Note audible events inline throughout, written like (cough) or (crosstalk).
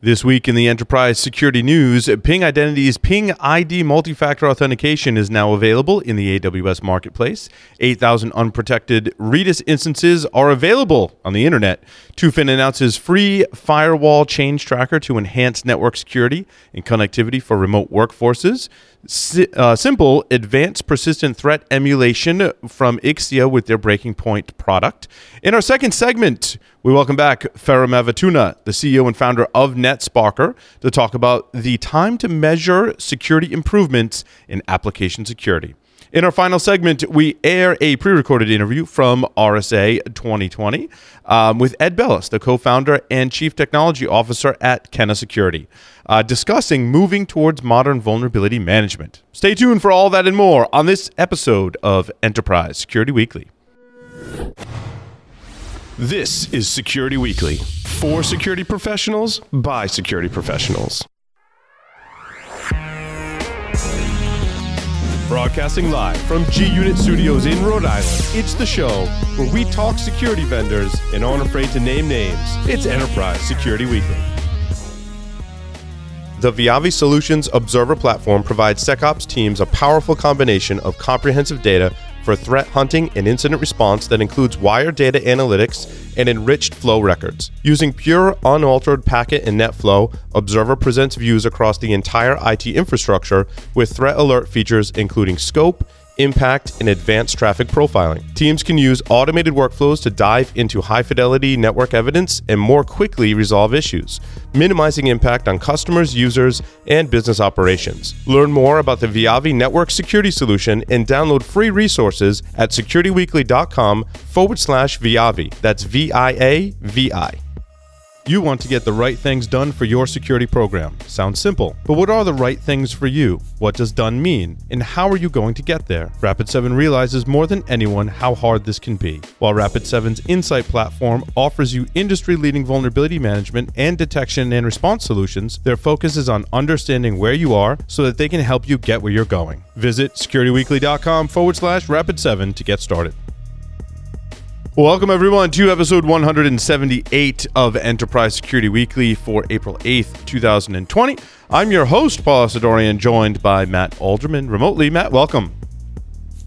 This week in the enterprise security news, Ping Identity's Ping ID multi-factor authentication is now available in the AWS marketplace. 8,000 unprotected Redis instances are available on the internet. Tufin announces free firewall change tracker to enhance network security and connectivity for remote workforces. Si- uh, simple advanced persistent threat emulation from Ixia with their Breaking Point product. In our second segment, we welcome back Ferruh Mavituna, the CEO and founder of NetSparker, to talk about the time to measure security improvements in application security. In our final segment, we air a pre recorded interview from RSA 2020 um, with Ed Bellis, the co founder and chief technology officer at Kenna Security, uh, discussing moving towards modern vulnerability management. Stay tuned for all that and more on this episode of Enterprise Security Weekly. This is Security Weekly for security professionals by security professionals. Broadcasting live from G Unit Studios in Rhode Island, it's the show where we talk security vendors and aren't afraid to name names. It's Enterprise Security Weekly. The Viavi Solutions Observer platform provides SecOps teams a powerful combination of comprehensive data for threat hunting and incident response that includes wire data analytics and enriched flow records. Using pure, unaltered packet and net flow, Observer presents views across the entire IT infrastructure with threat alert features including scope, impact, and advanced traffic profiling. Teams can use automated workflows to dive into high fidelity network evidence and more quickly resolve issues, minimizing impact on customers, users, and business operations. Learn more about the Viavi network security solution and download free resources at securityweekly.com forward slash Viavi. That's V I A V I. You want to get the right things done for your security program. Sounds simple. But what are the right things for you? What does done mean? And how are you going to get there? Rapid7 realizes more than anyone how hard this can be. While Rapid7's Insight platform offers you industry leading vulnerability management and detection and response solutions, their focus is on understanding where you are so that they can help you get where you're going. Visit securityweekly.com forward slash rapid7 to get started. Welcome, everyone, to episode 178 of Enterprise Security Weekly for April 8th, 2020. I'm your host, Paul Asadoorian, joined by Matt Alderman remotely. Matt, welcome.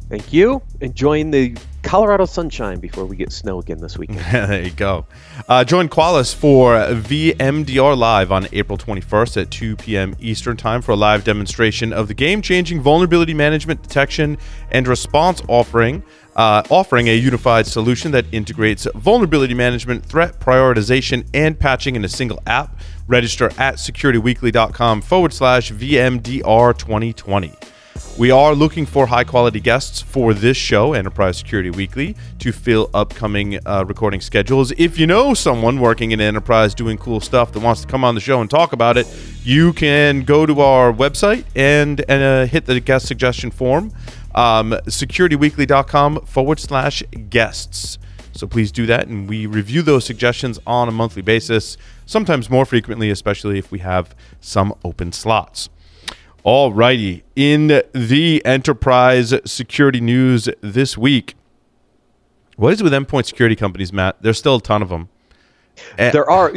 Thank you. Enjoying the Colorado sunshine before we get snow again this (laughs) weekend. there you go. Uh, join Qualys for VMDR Live on April 21st at 2 p.m. Eastern Time for a live demonstration of the game changing vulnerability management detection and response offering uh, offering a unified solution that integrates vulnerability management, threat prioritization, and patching in a single app. Register at securityweekly.com forward slash VMDR 2020. We are looking for high quality guests for this show, Enterprise Security Weekly, to fill upcoming uh, recording schedules. If you know someone working in enterprise doing cool stuff that wants to come on the show and talk about it, you can go to our website and, and uh, hit the guest suggestion form um, securityweekly.com forward slash guests. So please do that, and we review those suggestions on a monthly basis, sometimes more frequently, especially if we have some open slots. All righty. In the enterprise security news this week, what is with endpoint security companies, Matt? There's still a ton of them. There are,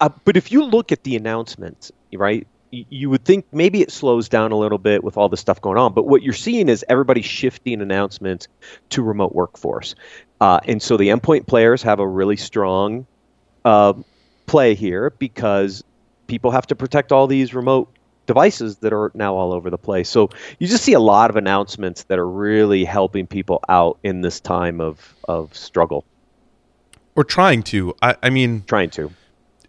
uh, but if you look at the announcements, right, you would think maybe it slows down a little bit with all the stuff going on. But what you're seeing is everybody shifting announcements to remote workforce. Uh, and so the endpoint players have a really strong uh, play here because people have to protect all these remote devices that are now all over the place. So you just see a lot of announcements that are really helping people out in this time of, of struggle. Or trying to. I, I mean, trying to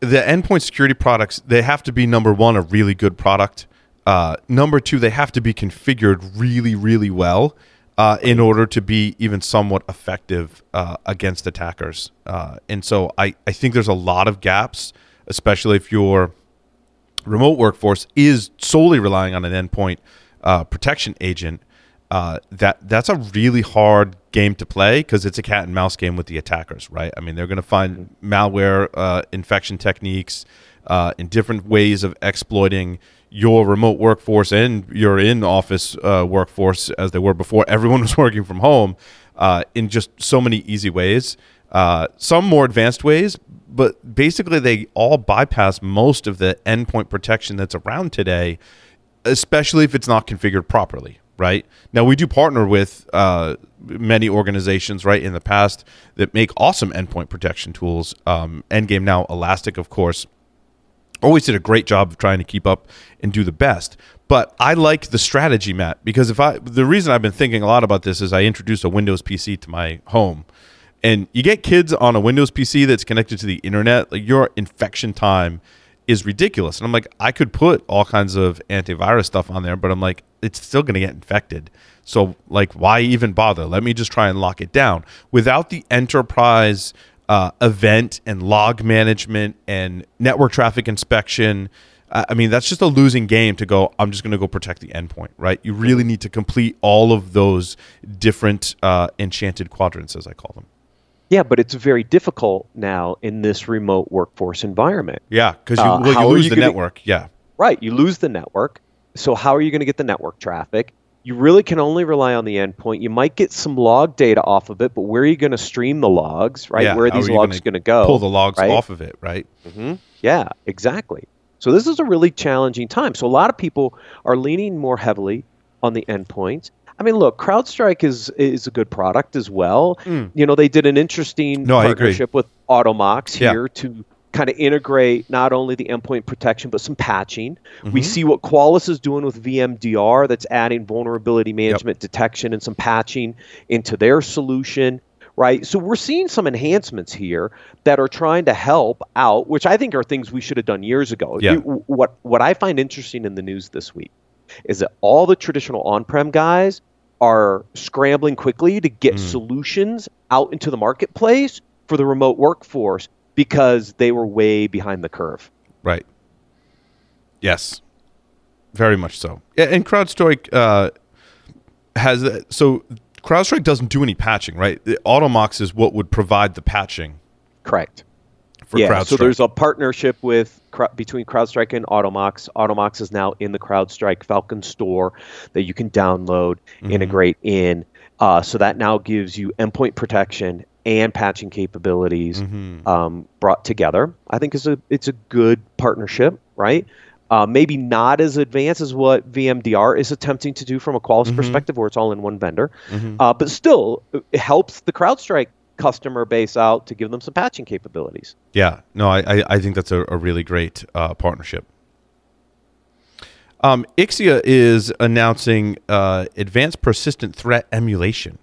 the endpoint security products they have to be number one a really good product uh, number two they have to be configured really really well uh, in order to be even somewhat effective uh, against attackers uh, and so I, I think there's a lot of gaps especially if your remote workforce is solely relying on an endpoint uh, protection agent uh, that that's a really hard game to play because it's a cat and mouse game with the attackers, right? I mean, they're going to find malware uh, infection techniques uh, and different ways of exploiting your remote workforce and your in-office uh, workforce as they were before everyone (laughs) was working from home. uh, in just so many easy ways. Uh, some more advanced ways, but basically they all bypass most of the endpoint protection that's around today, especially if it's not configured properly. Right now, we do partner with uh, many organizations right in the past that make awesome endpoint protection tools. Um, Endgame now, Elastic, of course, always did a great job of trying to keep up and do the best. But I like the strategy, Matt, because if I the reason I've been thinking a lot about this is I introduced a Windows PC to my home. And you get kids on a Windows PC that's connected to the internet, like your infection time is ridiculous. And I'm like, I could put all kinds of antivirus stuff on there, but I'm like, it's still going to get infected. So, like, why even bother? Let me just try and lock it down without the enterprise uh, event and log management and network traffic inspection. I mean, that's just a losing game to go, I'm just going to go protect the endpoint, right? You really need to complete all of those different uh, enchanted quadrants, as I call them. Yeah, but it's very difficult now in this remote workforce environment. Yeah, because you, uh, well, you lose you the gonna, network. Yeah. Right. You lose the network. So, how are you going to get the network traffic? You really can only rely on the endpoint. You might get some log data off of it, but where are you going to stream the logs, right? Yeah, where are these logs going to go? Pull the logs right? off of it, right? Mm-hmm. Yeah, exactly. So, this is a really challenging time. So, a lot of people are leaning more heavily on the endpoints. I mean, look, CrowdStrike is is a good product as well. Mm. You know, they did an interesting no, partnership with Automox here yeah. to kind of integrate not only the endpoint protection but some patching. Mm-hmm. We see what Qualys is doing with VMDR that's adding vulnerability management yep. detection and some patching into their solution. Right. So we're seeing some enhancements here that are trying to help out, which I think are things we should have done years ago. Yeah. You, what what I find interesting in the news this week is that all the traditional on-prem guys are scrambling quickly to get mm. solutions out into the marketplace for the remote workforce because they were way behind the curve. Right. Yes. Very much so. And CrowdStrike uh, has so CrowdStrike doesn't do any patching, right? Automox is what would provide the patching. Correct for yeah, CrowdStrike. So there's a partnership with between CrowdStrike and Automox. Automox is now in the CrowdStrike Falcon store that you can download, mm-hmm. integrate in. Uh, so that now gives you endpoint protection and patching capabilities mm-hmm. um, brought together. I think it's a it's a good partnership, right? Uh, maybe not as advanced as what VMDR is attempting to do from a Qualys mm-hmm. perspective, where it's all in one vendor, mm-hmm. uh, but still it helps the CrowdStrike customer base out to give them some patching capabilities. Yeah, no, I, I think that's a, a really great uh, partnership. Um, Ixia is announcing uh, advanced persistent threat emulation.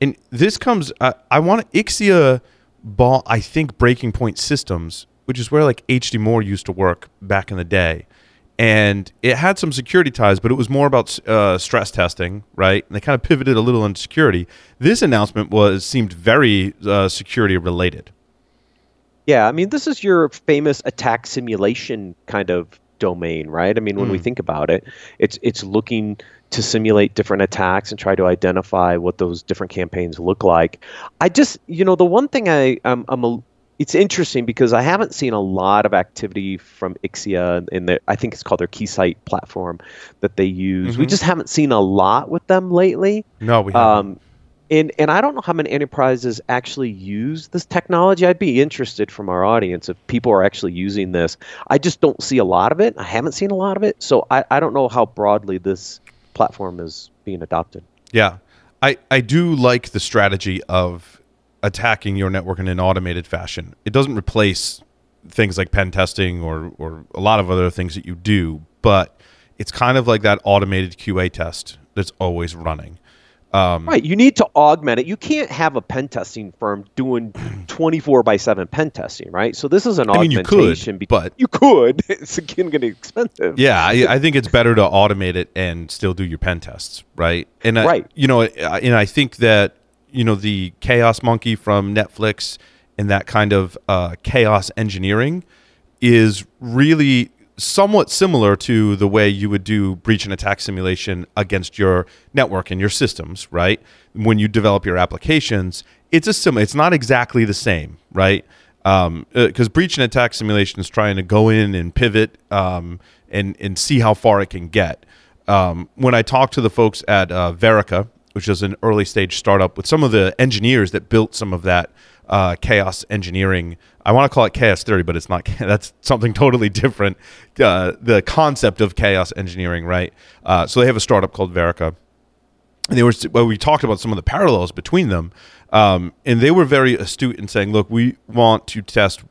And this comes, uh, I want Ixia bought, I think, Breaking Point Systems, which is where like HD Moore used to work back in the day and it had some security ties, but it was more about uh, stress testing, right? And they kind of pivoted a little into security. This announcement was seemed very uh, security related. Yeah, I mean, this is your famous attack simulation kind of domain, right? I mean, when mm. we hmm. think about it, it's it's looking to simulate different attacks and try to identify what those different campaigns look like. I just, you know, the one thing I I'm, I'm a it's interesting because I haven't seen a lot of activity from Ixia in the I think it's called their Keysight platform that they use. Mm-hmm. We just haven't seen a lot with them lately. No, we haven't. Um, and and I don't know how many enterprises actually use this technology. I'd be interested from our audience if people are actually using this. I just don't see a lot of it. I haven't seen a lot of it, so I, I don't know how broadly this platform is being adopted. Yeah, I I do like the strategy of attacking your network in an automated fashion. It doesn't replace things like pen testing or or a lot of other things that you do, but it's kind of like that automated QA test that's always running. Um, right. You need to augment it. You can't have a pen testing firm doing (clears throat) 24 by 7 pen testing, right? So this is an I mean, augmentation. You could, but you could. (laughs) It's again getting expensive. Yeah, I, I, think it's better to automate it and still do your pen tests, right? And I, right. You know, and I think that you know the chaos monkey from netflix and that kind of uh, chaos engineering is really somewhat similar to the way you would do breach and attack simulation against your network and your systems right? When you develop your applications it's a similar it's not exactly the same right? Because um, uh, breach and attack simulation is trying to go in and pivot um, and and see how far it can get. Um, when i talk to the folks at uh, Verica which is an early stage startup with some of the engineers that built some of that uh, chaos engineering. I want to call it chaos theory, but it's not. (laughs) That's something totally different. Uh, the concept of chaos engineering, right? Uh, so they have a startup called Verica, And they were well, we talked about some of the parallels between them, um, and they were very astute in saying, "Look, we want to test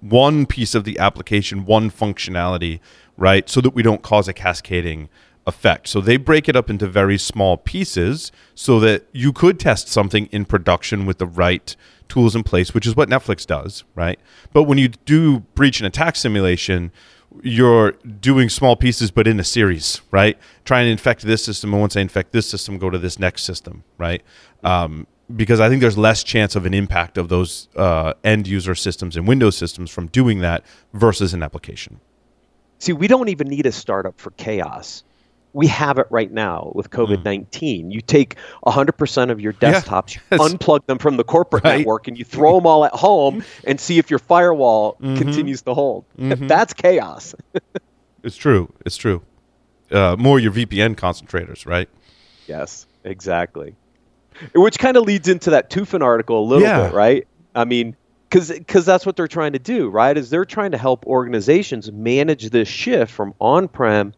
one piece of the application, one functionality, right, so that we don't cause a cascading." Effect. So they break it up into very small pieces so that you could test something in production with the right tools in place, which is what Netflix does, right? But when you do breach and attack simulation, you're doing small pieces but in a series, right? Trying to infect this system, and once I infect this system, go to this next system, right? Um, because I think there's less chance of an impact of those uh, end user systems and Windows systems from doing that versus an application. See, we don't even need a startup for chaos we have it right now with COVID 19. Mm. You take 100% of your desktops, yeah, unplug them from the corporate right. network, and you throw them all at home and see if your firewall mm-hmm. continues to hold. Mm-hmm. (laughs) That's chaos. (laughs) it's true. It's true. Uh, more your VPN concentrators, right? Yes, exactly. Which kind of leads into that Tufin article a little yeah. bit, right? I mean, because because that's what they're trying to do, right? Is they're trying to help organizations manage this shift from on-prem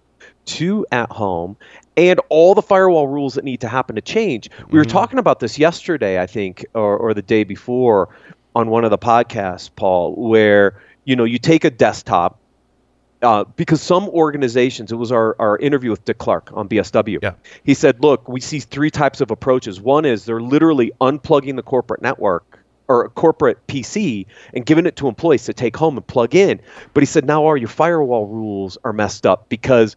to at home and all the firewall rules that need to happen to change. We were mm-hmm. talking about this yesterday, I think, or, or the day before on one of the podcasts, Paul, where you know you take a desktop uh, because some organizations, it was our, our interview with Dick Clark on BSW. Yeah. He said, look, we see three types of approaches. One is they're literally unplugging the corporate network or a corporate PC and giving it to employees to take home and plug in. But he said, now all your firewall rules are messed up because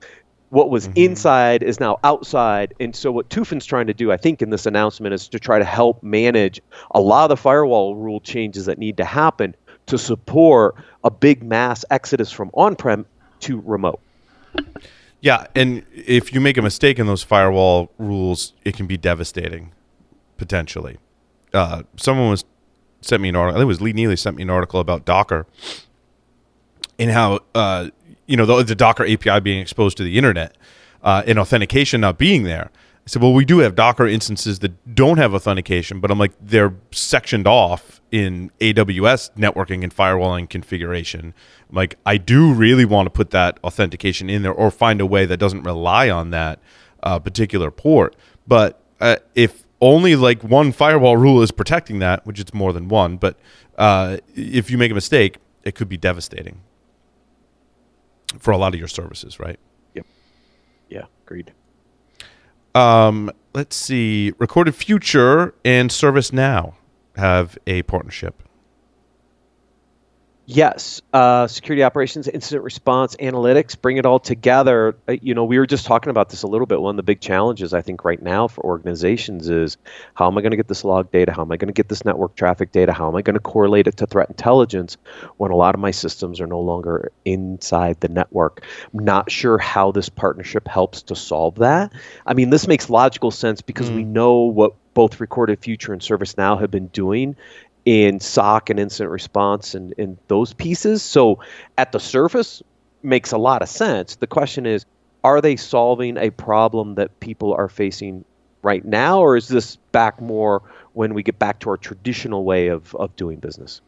what was mm-hmm. inside is now outside. And so, what Tufin's trying to do, I think, in this announcement is to try to help manage a lot of the firewall rule changes that need to happen to support a big mass exodus from on prem to remote. Yeah. And if you make a mistake in those firewall rules, it can be devastating potentially. Uh, someone was sent me an article. I think it was Lee Neely sent me an article about Docker and how uh, you know the, the, Docker API being exposed to the internet uh, and authentication not being there. I said, well, we do have Docker instances that don't have authentication, but I'm like they're sectioned off in AWS networking and firewalling configuration. I'm like I do really want to put that authentication in there or find a way that doesn't rely on that uh, particular port. But uh, if only like one firewall rule is protecting that, which it's more than one, but uh, if you make a mistake, it could be devastating for a lot of your services, right? Yep. Yeah, agreed. Um, let's see. Recorded Future and ServiceNow have a partnership. Yes, uh, security operations, incident response, analytics, bring it all together. Uh, you know, we were just talking about this a little bit. One of the big challenges I think right now for organizations is how am I going to get this log data? How am I going to get this network traffic data? How am I going to correlate it to threat intelligence when a lot of my systems are no longer inside the network? I'm not sure how this partnership helps to solve that. I mean, this makes logical sense because mm. we know what both Recorded Future and ServiceNow have been doing in SOC and incident response and, and those pieces. So at the surface, makes a lot of sense. The question is, are they solving a problem that people are facing right now, or is this back more when we get back to our traditional way of, of doing business?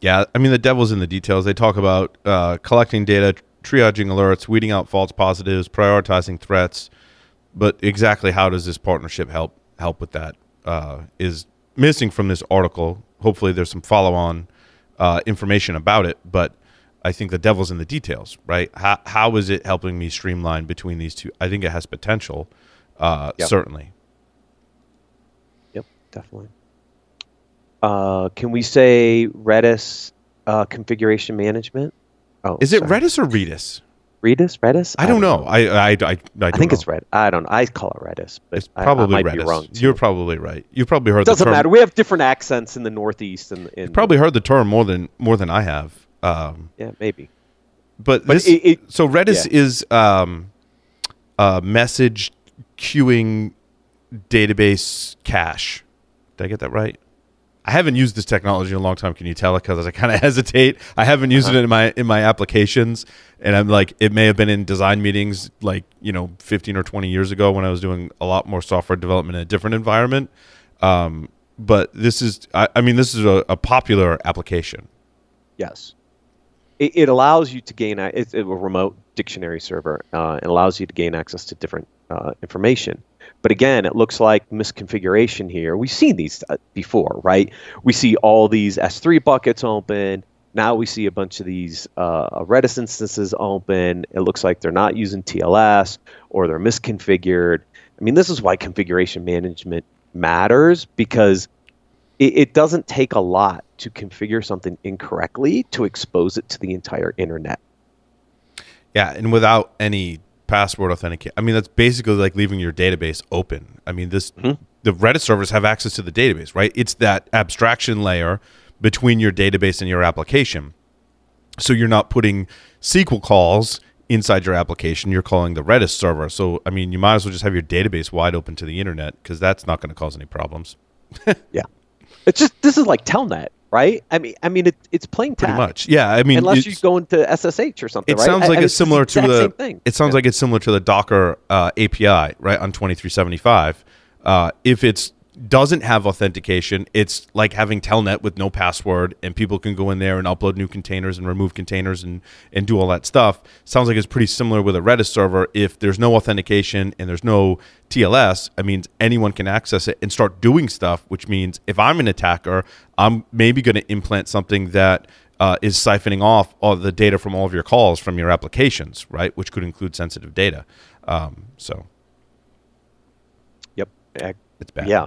Yeah, I mean, the devil's in the details. They talk about uh, collecting data, triaging alerts, weeding out false positives, prioritizing threats. But exactly how does this partnership help help with that? Uh, is missing from this article hopefully there's some follow on uh, information about it. But I think the devil's in the details, right? How, how is it helping me streamline between these two? I think it has potential, uh, yep. certainly. Yep, definitely. Uh, can we say Redis uh, configuration management? Oh, is it sorry. Redis or Redis? Redis, Redis. I, I don't, know. know. I I I, I, I think know. it's Red. I don't. know. I call it Redis, but it's probably I, Redis. Be wrong. You're probably right. You've probably heard. It doesn't the term. matter. We have different accents in the Northeast, and you probably heard the term more than more than I have. Um, yeah, maybe. But, but this, it, it, so Redis yeah. is um, a message queuing database cache. Did I get that right? I haven't used this technology in a long time. Can you tell it? Because I kind of (laughs) hesitate. I haven't used Uh-huh. it in my in my applications, and I'm like, it may have been in design meetings like you know 15 or 20 years ago when I was doing a lot more software development in a different environment. Um, but this is, I, I mean, this is a, a popular application. Yes. It, it allows you to gain a, it's a remote dictionary server. Uh, it allows you to gain access to different uh, information. But again, it looks like misconfiguration here. We've seen these uh, before, right? We see all these S3 buckets open. Now we see a bunch of these uh, Redis instances open. It looks like they're not using TLS or they're misconfigured. I mean, this is why configuration management matters because it, it doesn't take a lot to configure something incorrectly to expose it to the entire internet. Yeah, and without any password authenticate. I mean, that's basically like leaving your database open. I mean, this mm-hmm. the Redis servers have access to the database, right? It's that abstraction layer between your database and your application. So you're not putting SQL calls inside your application. You're calling the Redis server. So I mean, you might as well just have your database wide open to the internet because that's not going to cause any problems. (laughs) Yeah, it's just this is like Telnet, right? I mean, I mean, it, it's plain Pretty much. Yeah, I mean, unless you go into SSH or something. It right? sounds like I- it's similar to the. same thing. It sounds like it's similar to the Docker uh, API, right on twenty three seventy five. Uh, if it's doesn't have authentication, it's like having Telnet with no password, and people can go in there and upload new containers and remove containers and and do all that stuff. Sounds like it's pretty similar with a Redis server. If there's no authentication and there's no TLS, I mean anyone can access it and start doing stuff. Which means if I'm an attacker, I'm maybe going to implant something that uh, is siphoning off all the data from all of your calls from your applications, right? Which could include sensitive data. Um, so Yep. It's bad. Yeah.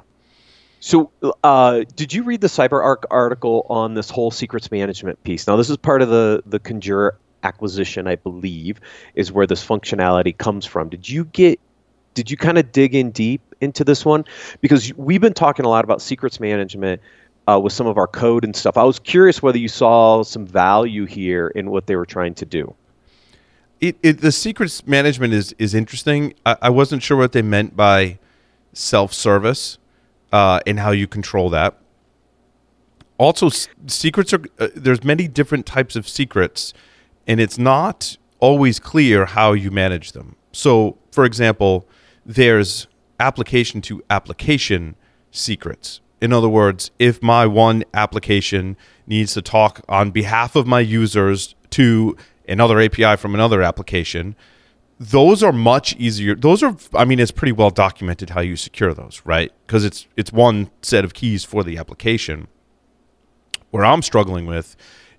So, uh, did you read the CyberArk article on this whole secrets management piece? Now, this is part of the the Conjur acquisition, I believe, is where this functionality comes from. Did you get? Did you kind of dig in deep into this one? Because we've been talking a lot about secrets management uh, with some of our code and stuff. I was curious whether you saw some value here in what they were trying to do. It, it the secrets management is is interesting. I, I wasn't sure what they meant by self service uh, and how you control that. Also, s- secrets are uh, there's many different types of secrets, and it's not always clear how you manage them. So, for example, there's application to application secrets. In other words, if my one application needs to talk on behalf of my users to another API from another application, those are much easier. Those are, I mean, it's pretty well documented how you secure those, right? Because it's it's one set of keys for the application. Where I'm struggling with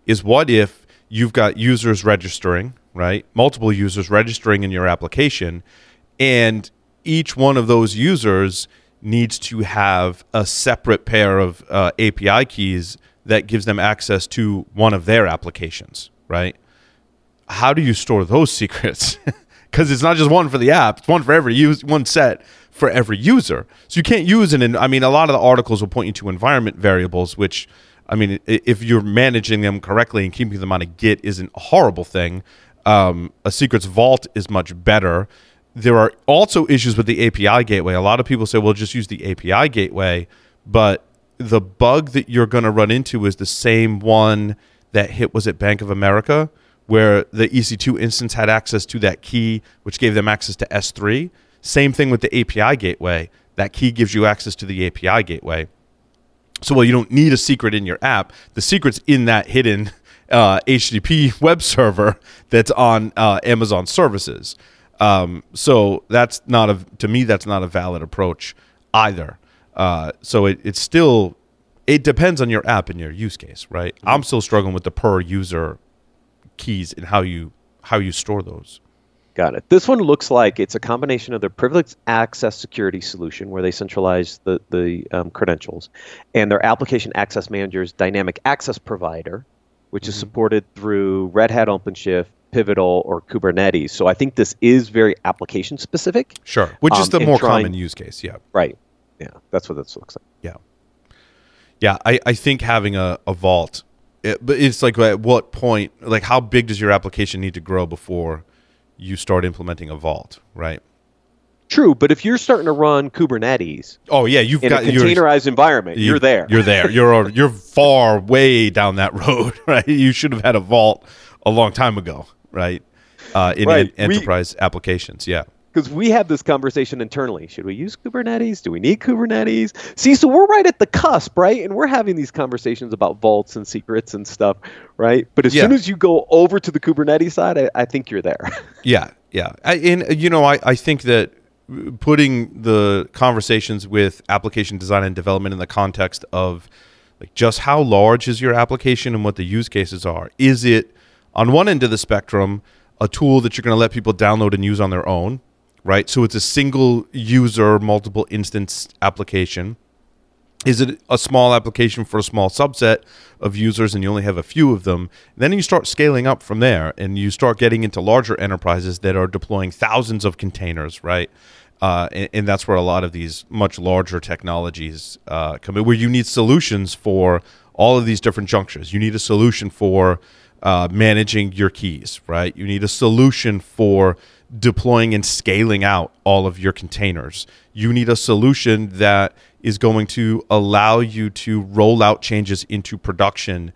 is what if you've got users registering, right? Multiple users registering in your application, and each one of those users needs to have a separate pair of uh, API keys that gives them access to one of their applications, right? How do you store those (laughs) secrets? Because it's not just one for the app; it's one for every use, one set for every user. So you can't use it. In, I mean, a lot of the articles will point you to environment variables, which, I mean, if you're managing them correctly and keeping them on a Git isn't a horrible thing. Um, a secrets vault is much better. There are also issues with the API gateway. A lot of people say, well, just use the API gateway, but the bug that you're going to run into is the same one that hit was at Bank of America, where the EC2 instance had access to that key, which gave them access to S3. Same thing with the API gateway. That key gives you access to the API gateway. So, well, you don't need a secret in your app. The secret's in that hidden uh, HTTP (laughs) web server that's on uh, Amazon services. Um, so that's not a to me that's not a valid approach either. Uh, so it, it's still it depends on your app and your use case, right? I'm still struggling with the per user keys and how you how you store those. Got it. This one looks like it's a combination of their privileged access security solution, where they centralize the the um, credentials, and their application access manager's dynamic access provider, which is supported through Red Hat OpenShift, Pivotal, or Kubernetes. So I think this is very application specific. Sure, which is Um, the more trying- common use case. Yeah. Right. Yeah, that's what this looks like. Yeah. Yeah, I, I think having a, a vault, it, but it's like at what point, like how big does your application need to grow before you start implementing a vault, right? True, but if you're starting to run Kubernetes Oh yeah, you've got a you're- containerized environment, you- you're there. You're there. You're you're far way down that (laughs) road, right? You should have had a vault a long time ago, right? Uh, in Right. en- We- enterprise applications, yeah. Because we have this conversation internally. Should we use Kubernetes? Do we need Kubernetes? See, so we're right at the cusp, right? And we're having these conversations about vaults and secrets and stuff, right? But as Yeah. soon as you go over to the Kubernetes side, I, I think you're there. (laughs) Yeah, yeah. I, and uh, you know, I, I think that putting the conversations with application design and development in the context of like just how large is your application and what the use cases are. Is it on one end of the spectrum a tool that you're going to let people download and use on their own, right? So it's a single user, multiple instance application. Is it a small application for a small subset of users and you only have a few of them? Then you start scaling up from there and you start getting into larger enterprises that are deploying thousands of containers, right? Uh, and, and that's where a lot of these much larger technologies uh, come in, where you need solutions for all of these different junctures. You need a solution for uh, managing your keys, right? You need a solution for deploying and scaling out all of your containers. You need a solution that is going to allow you to roll out changes into production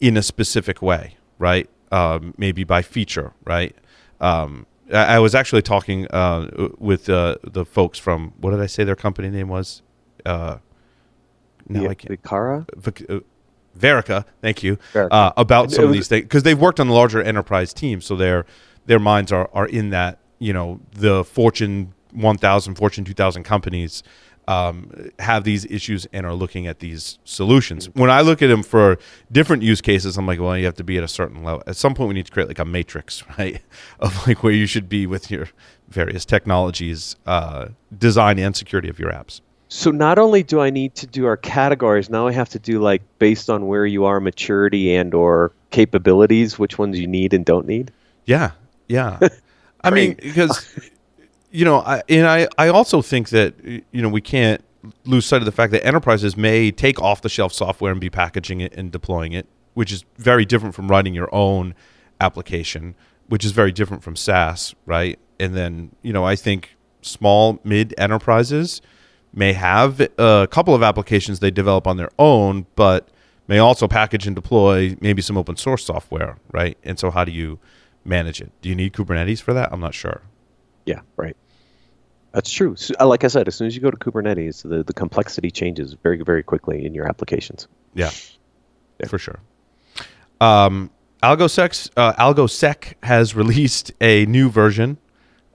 in a specific way, right? Um, maybe by feature, right? Um, I, I was actually talking uh, with uh, the folks from what did I say their company name was? Uh, no, the, I can't. Kara? Vic- uh, Verica, thank you, Verica. uh, about some of these things because they've worked on the larger enterprise teams, so their their minds are are in that you know the Fortune 1000, Fortune 2000 companies um, have these issues and are looking at these solutions. When I look at them for different use cases, I'm like, well, you have to be at a certain level. At some point, we need to create like a matrix, (laughs) right, of like where you should be with your various technologies, uh, design and security of your apps. So not only do I need to do our categories, now I have to do like based on where you are, maturity and or capabilities, which ones you need and don't need. Yeah, yeah. (laughs) I mean, because you know, I and I I also think that you know we can't lose sight of the fact that enterprises may take off the shelf software and be packaging it and deploying it, which is very different from writing your own application, which is very different from SaaS, right? And then you know, I think small mid enterprises may have a couple of applications they develop on their own, but may also package and deploy maybe some open source software, right? And so, how do you manage it? Do you need Kubernetes for that? I'm not sure. Yeah, right. That's true. So, uh, like I said, as soon as you go to Kubernetes, the, the complexity changes very, very quickly in your applications. Yeah, for sure. Um, AlgoSec, uh, AlgoSec has (laughs) released a new version.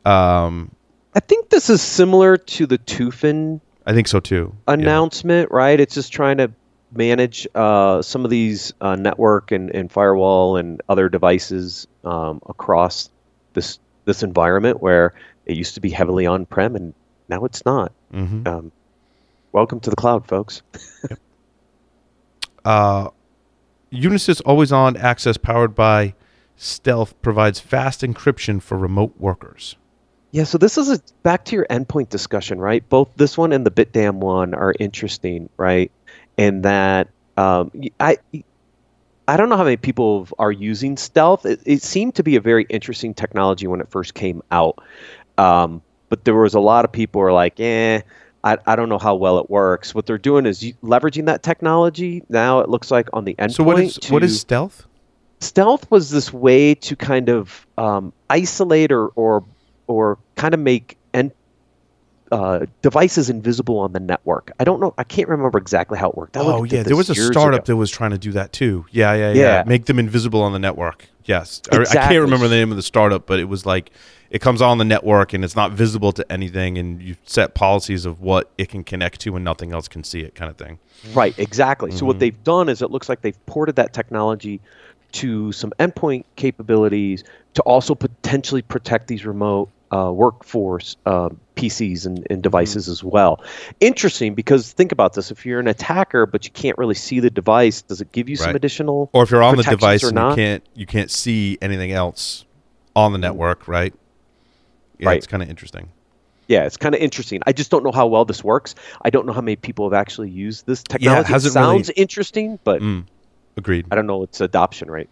Um, I think this is similar to the Tufin I think so too. Yeah. announcement, right? It's just trying to manage uh, some of these uh, network and, and firewall and other devices um, across this this environment where it used to be heavily on-prem and now it's not. Mhm. Um, welcome to the cloud, folks. (laughs) Uh, Unisys always on access powered by Stealth provides fast encryption for remote workers. Yeah, so this is a, back to your endpoint discussion, right? Both this one and the BitDam one are interesting, right? And that um, I I don't know how many people are using stealth. It, it seemed to be a very interesting technology when it first came out, um, but there was a lot of people who are like, eh. I, I don't know how well it works. What they're doing is leveraging that technology. Now it looks like on the end. So what is to, what is stealth? stealth was this way to kind of um, isolate or or or kind of make en- uh, devices invisible on the network. I don't know. I can't remember exactly how it worked. I Oh yeah, there was a startup ago. that was trying to do that too. Yeah, yeah, yeah. Yeah. Make them invisible on the network. Yes, I- I, can't remember the name of the startup, but it was like it comes on the network and it's not visible to anything, and you set policies of what it can connect to, and nothing else can see it, kind of thing. Right, exactly. So Mm-hmm. what they've done is it looks like they've ported that technology to some endpoint capabilities to also potentially protect these remote uh, workforce uh, PCs and, and devices as well. Interesting because think about this: if you're an attacker but you can't really see the device, does it give you some additional? Or if you're on the device and you can't you can't see anything else on the network, right? Yeah, Right. it's kind of interesting. Yeah, it's kind of interesting. I just don't know how well this works. I don't know how many people have actually used this technology. Yeah, it really- sounds interesting, but Mm, agreed. I don't know its adoption rate.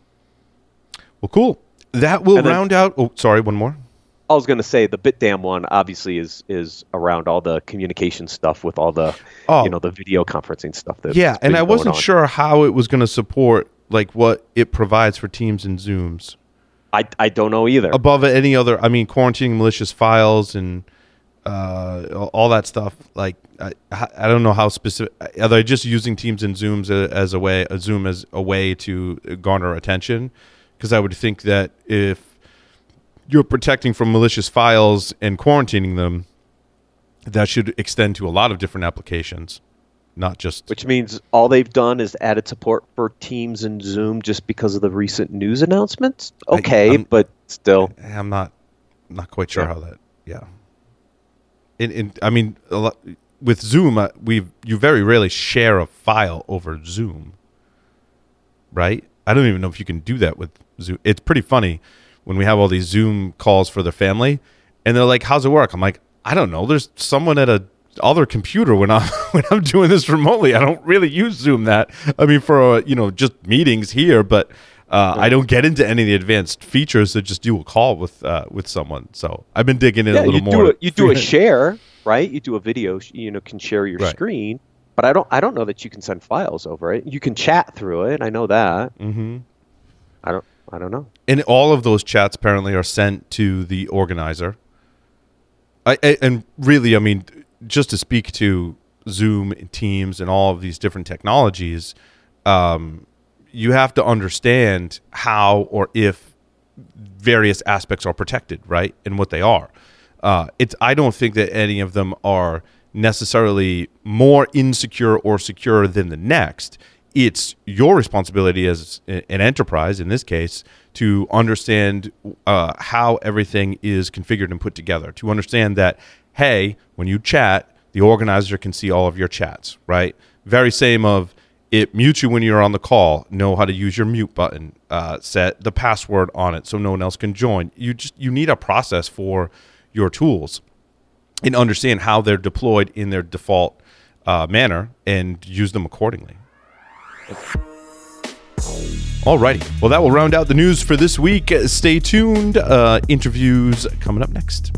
Well, cool. That will then- round out. Oh, sorry, one more. I was going to say the BitDam one obviously is is around all the communication stuff with all the Oh. you know the video conferencing stuff that Yeah, and I wasn't sure how it was going to support like what it provides for Teams and Zooms I, I don't know either. above any other. I mean, quarantining malicious files and uh, all that stuff. Like, I, I don't know how specific. Are they just using Teams and Zooms as a way, a Zoom as a way to garner attention? Because I would think that if you're protecting from malicious files and quarantining them, that should extend to a lot of different applications, not just which means all they've done is added support for Teams and Zoom just because of the recent news announcements. Okay, I'm- but still, I'm not not quite sure Yeah. how that. Yeah. In, in I mean, a lot, with Zoom, uh, we you very rarely share a file over Zoom, right? I don't even know if you can do that with Zoom. It's pretty funny when we have all these Zoom calls for the family, and they're like, "How's it work?" I'm like, "I don't know. There's someone at a other computer when I'm (laughs) when I'm doing this remotely. I don't really use Zoom that. I mean, for uh, you know just meetings here, but." Uh, I don't get into any of the advanced features that just do a call with uh, with someone. So I've been digging in yeah, a little you more. do a, you do a (laughs) share, right? You do a video, you know, can share your Right. screen, but I don't I don't know that you can send files over it. You can chat through it. I know that. hmm I don't I don't know. And all of those chats apparently are sent to the organizer. I, I and really, I mean, just to speak to Zoom, and Teams, and all of these different technologies, um, you have to understand how or if various aspects are protected, right, and what they are. Uh, it's I don't think that any of them are necessarily more insecure or secure than the next. It's your responsibility as an enterprise, in this case, to understand uh, how everything is configured and put together. To understand that, hey, when you chat, the organizer can see all of your chats, right? Very same of it mutes you when you're on the call. Know how to use your mute button. Uh, set the password on it so no one else can join. You just you need a process for your tools and understand how they're deployed in their default uh, manner and use them accordingly. Alrighty. Well, that will round out the news for this week. Stay tuned. Uh, interviews coming up next.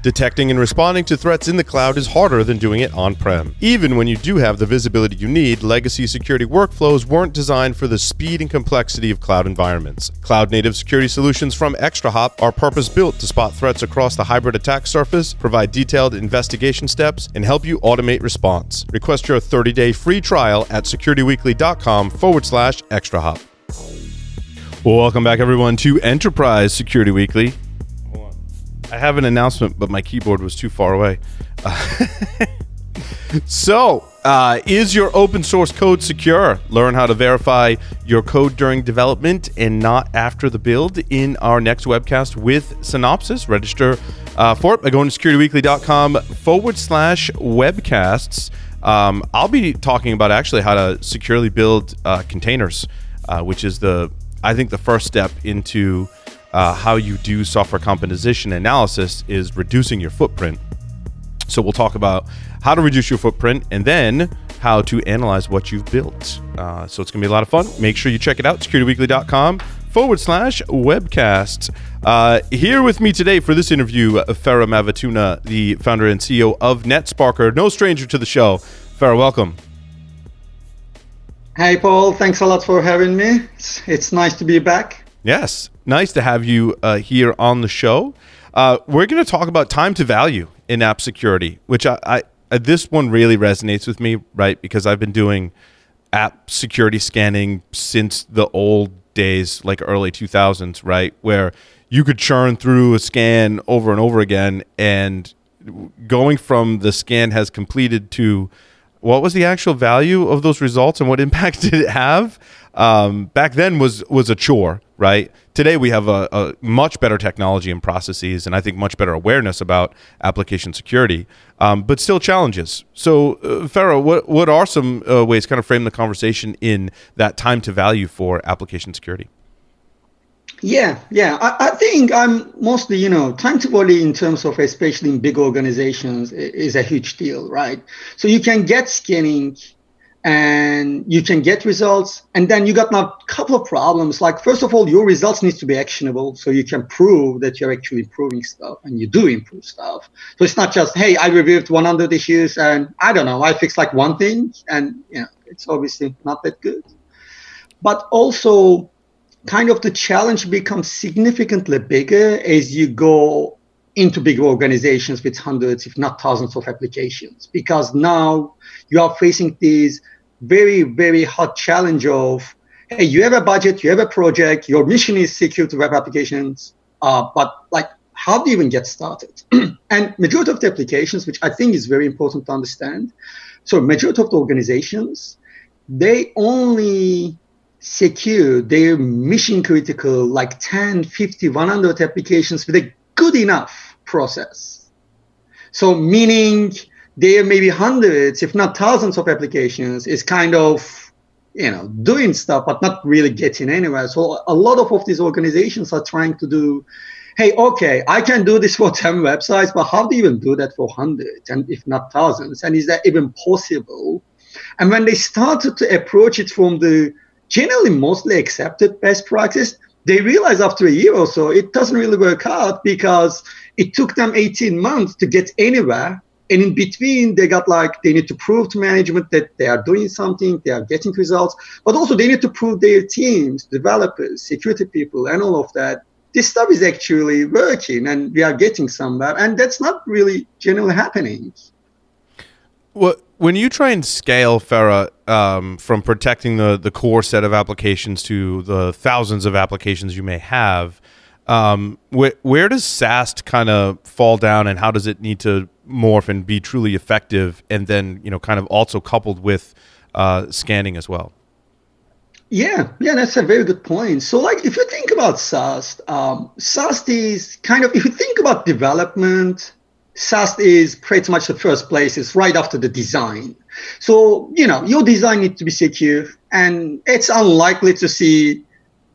Detecting and responding to threats in the cloud is harder than doing it on prem. Even when you do have the visibility you need, legacy security workflows weren't designed for the speed and complexity of cloud environments. Cloud native security solutions from ExtraHop are purpose built to spot threats across the hybrid attack surface, provide detailed investigation steps, and help you automate response. Request your 30 day free trial at securityweekly.com forward slash ExtraHop. Welcome back, everyone, to Enterprise Security Weekly. I have an announcement, but my keyboard was too far away. (laughs) so, uh, is your open source code secure? Learn how to verify your code during development and not after the build in our next webcast with Synopsys. Register uh, for it by going to securityweekly.com forward slash webcasts. Um, I'll be talking about actually how to securely build uh, containers, uh, which is the, I think, the first step into uh, how you do software composition analysis is reducing your footprint. So we'll talk about how to reduce your footprint and then how to analyze what you've built. Uh, so it's going to be a lot of fun. Make sure you check it out, securityweekly.com forward slash webcast. Uh, here with me today for this interview, Ferruh Mavituna, the founder and CEO of NetSparker, no stranger to the show. Ferruh, welcome. Hey, Paul. Thanks a lot for having me. It's, it's nice to be back. Yes, nice to have you uh, here on the show. Uh, we're going to talk about time to value in app security, which I, I uh, this one really resonates with me, right? Because I've been doing app security scanning since the old days, like early 2000s, right? Where you could churn through a scan over and over again, and going from the scan has completed to what was the actual value of those results and what (laughs) impact did it have? Um, back then was was a chore, right? Today we have a, a much better technology and processes, and I think much better awareness about application security, um, but still challenges. So, uh, what what are some uh, ways kind of frame the conversation in that time to value for application security? Yeah, yeah. I, I think I'm mostly, you know, time to value in terms of especially in big organizations is a huge deal, right? So you can get scanning and you can get results. And then you got now a couple of problems. Like first of all your results needs to be actionable so you can prove that you're actually improving stuff and you do improve stuff. So it's not just hey i reviewed 100 issues and i don't know i fixed like one thing and you know it's obviously not that good. But also kind of the challenge becomes significantly bigger as you go into big organizations with hundreds, if not thousands of applications, because now you are facing this very, very hot challenge of, hey, you have a budget, you have a project, your mission is secure to web applications, uh, but like, how do you even get started? (clears throat) and majority of the applications, which I think is very important to understand, so majority of the organizations, they only secure their mission critical like 10, 50, 100 applications with a good enough process. So meaning there may be hundreds, if not thousands of applications is kind of, you know, doing stuff, but not really getting anywhere. So a lot of, of these organizations are trying to do, hey, okay, I can do this (laughs) for 10 websites, but how do you even do that for hundreds and if not thousands? And is that even possible? And when they started to approach it from the generally mostly accepted best practice, they realize after a year or so it doesn't really work out because it took them 18 months to get anywhere. And in between they got like they need to prove to management that they are doing something they are getting results. But also they need to prove their teams developers security people and all of that. This stuff is actually working and we are getting somewhere. And that's not really generally happening. Well when you try and scale Ferruh um, from protecting the the core set of applications to the thousands of applications you may have, um, wh- where does SAST kind of fall down, and how does it need to morph and be truly effective, and then you know kind of also coupled with uh, scanning as well? Yeah, yeah, that's a very good point. So, like, if you think about SAST, um, SAST is kind of if you think about development SAST is pretty much the first place. It's right after the design. So, you know, your design needs to be secure and it's unlikely to see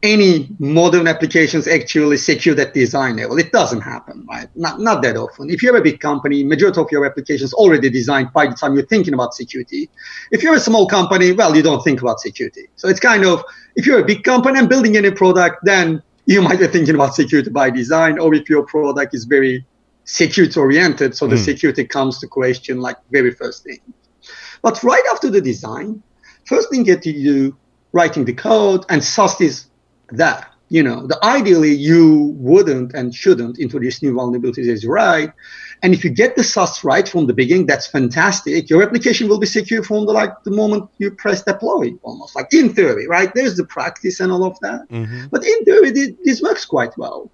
any modern applications actually secure that design level. It doesn't happen, right? Not, not that often. If you're a big company, majority of your applications already designed by the time you're thinking about security. If you're a small company, well, you don't think about security. So it's kind of, if you're a big company and building any product, then you might be thinking about security by design, or if your product is very security oriented. So the mm. security comes to question like very first thing. But right after the design, first thing that you do, writing the code and SAST is that. You know, the ideally you wouldn't and shouldn't introduce new vulnerabilities as you write. And if you get the SAST right from the beginning, that's fantastic. Your application will be secure from the like the moment you press deploy, almost like in theory, right? There's the practice and all of that. Mm-hmm. But in theory, this works quite well.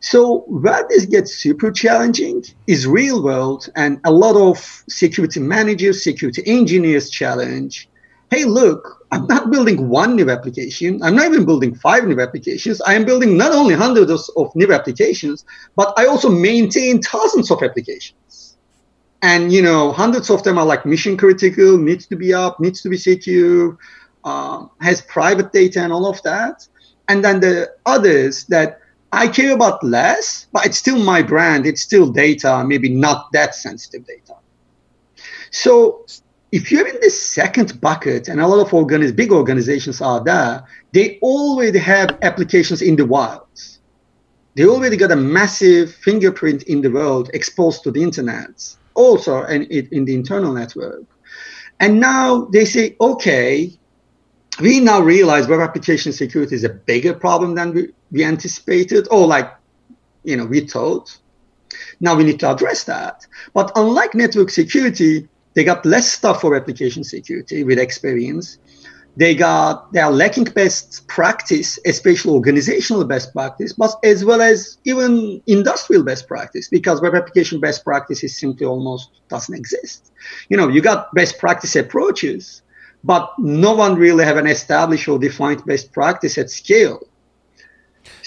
So where this gets super challenging is real world and a lot of security managers, security engineers challenge. Hey, look, I'm not building one new application. I'm not even building five new applications. I am building not only hundreds of new applications, but I also maintain thousands of applications. And you know, hundreds of them are like mission critical, needs to be up, needs to be secure, uh, has private data and all of that. And then the others that I care about less, but it's still my brand. It's still data, maybe not that sensitive data. So if you're in the second bucket, and a lot of organiz- big organizations are there, they already have applications in the wild. They already got a massive fingerprint in the world exposed to the internet, also in, in the internal network. And now they say, okay, we now realize web application security is a bigger problem than we, we anticipated or like you know we thought. Now we need to address that. But unlike network security they got less stuff for application security with experience. They got they are lacking best practice especially organizational best practice but as well as even industrial best practice because web application best practice is simply almost doesn't exist. You know you got best practice approaches but no one really have an established or defined best practice at scale.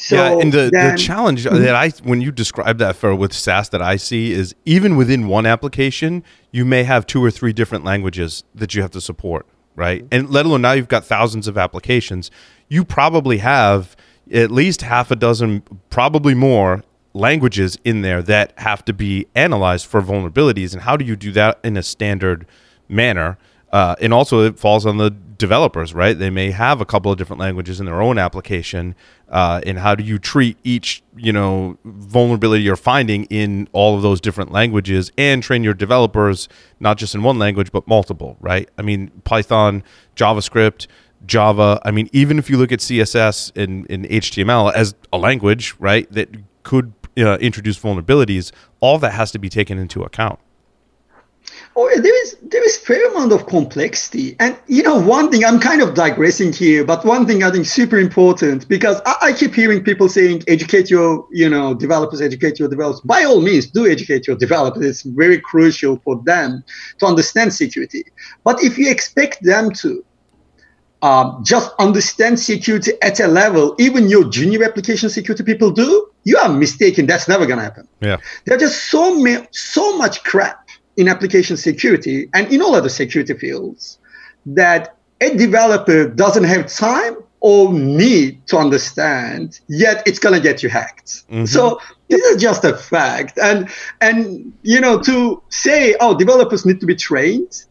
So yeah, and the, then, the challenge mm-hmm. that I when you describe that for with SAST that I see is even within one application, you may have two or three different languages that you have to support, right? And let alone now you've got thousands of applications, you probably have at least half a dozen, probably more languages in there that have to be analyzed for vulnerabilities. And how do you do that in a standard manner? Uh, and also, it falls on the developers, right? They may have a couple of different languages in their own application. Uh, and how do you treat each, you know, vulnerability you're finding in all of those different languages and train your developers not just in one language but multiple, right? I mean, Python, JavaScript, Java. I mean, even if you look at CSS and, and HTML as a language, right, that could uh, introduce vulnerabilities, all that has to be taken into account. Oh, there is there is fair amount of complexity, and you know one thing I'm kind of digressing here, but one thing I think super important because I, I, keep hearing people saying educate your you know developers, educate your developers. By all means, do educate your developers. It's very crucial for them to understand security. But if you expect them to um, just understand security at a level even your junior application security people do, you are mistaken. That's never going to happen. Yeah, there's just so ma- so much crap in application security and in all other security fields that a developer doesn't have time or need to understand, yet it's gonna get you hacked. Mm-hmm. So this is just a fact. And and you know, to say, oh, developers need to be trained,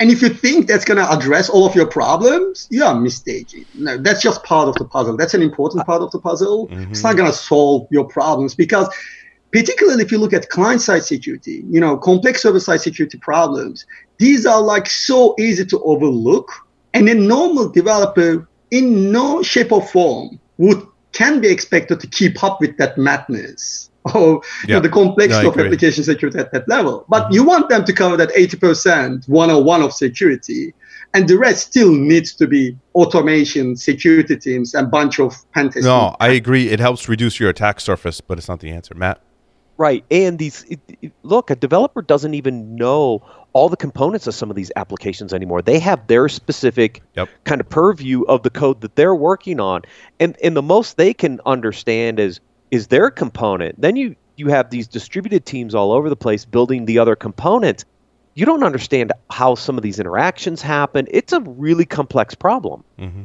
and if you think that's gonna address all of your problems, you are mistaken. No, that's just part of the puzzle. That's an important part of the puzzle. Mm-hmm. It's not gonna solve your problems because particularly if you look at client-side security, you know, complex server-side security problems, these are like so easy to overlook. And a normal developer in no shape or form would can be expected to keep up with that madness (laughs) or yeah. you know, the complexity no, of application security at that level. But mm-hmm. you want them to cover that 80% 101 of security. And the rest still needs to be automation, security teams, and bunch of pen testing. No, I agree. It helps reduce your attack surface, but it's not the answer. Matt? Right. And these it, it, look, a developer doesn't even know all the components of some of these applications anymore. They have their specific yep. kind of purview of the code that they're working on. And and the most they can understand is is their component. Then you you have these distributed teams all over the place building the other components. You don't understand how some of these interactions happen. It's a really complex problem. Mm-hmm.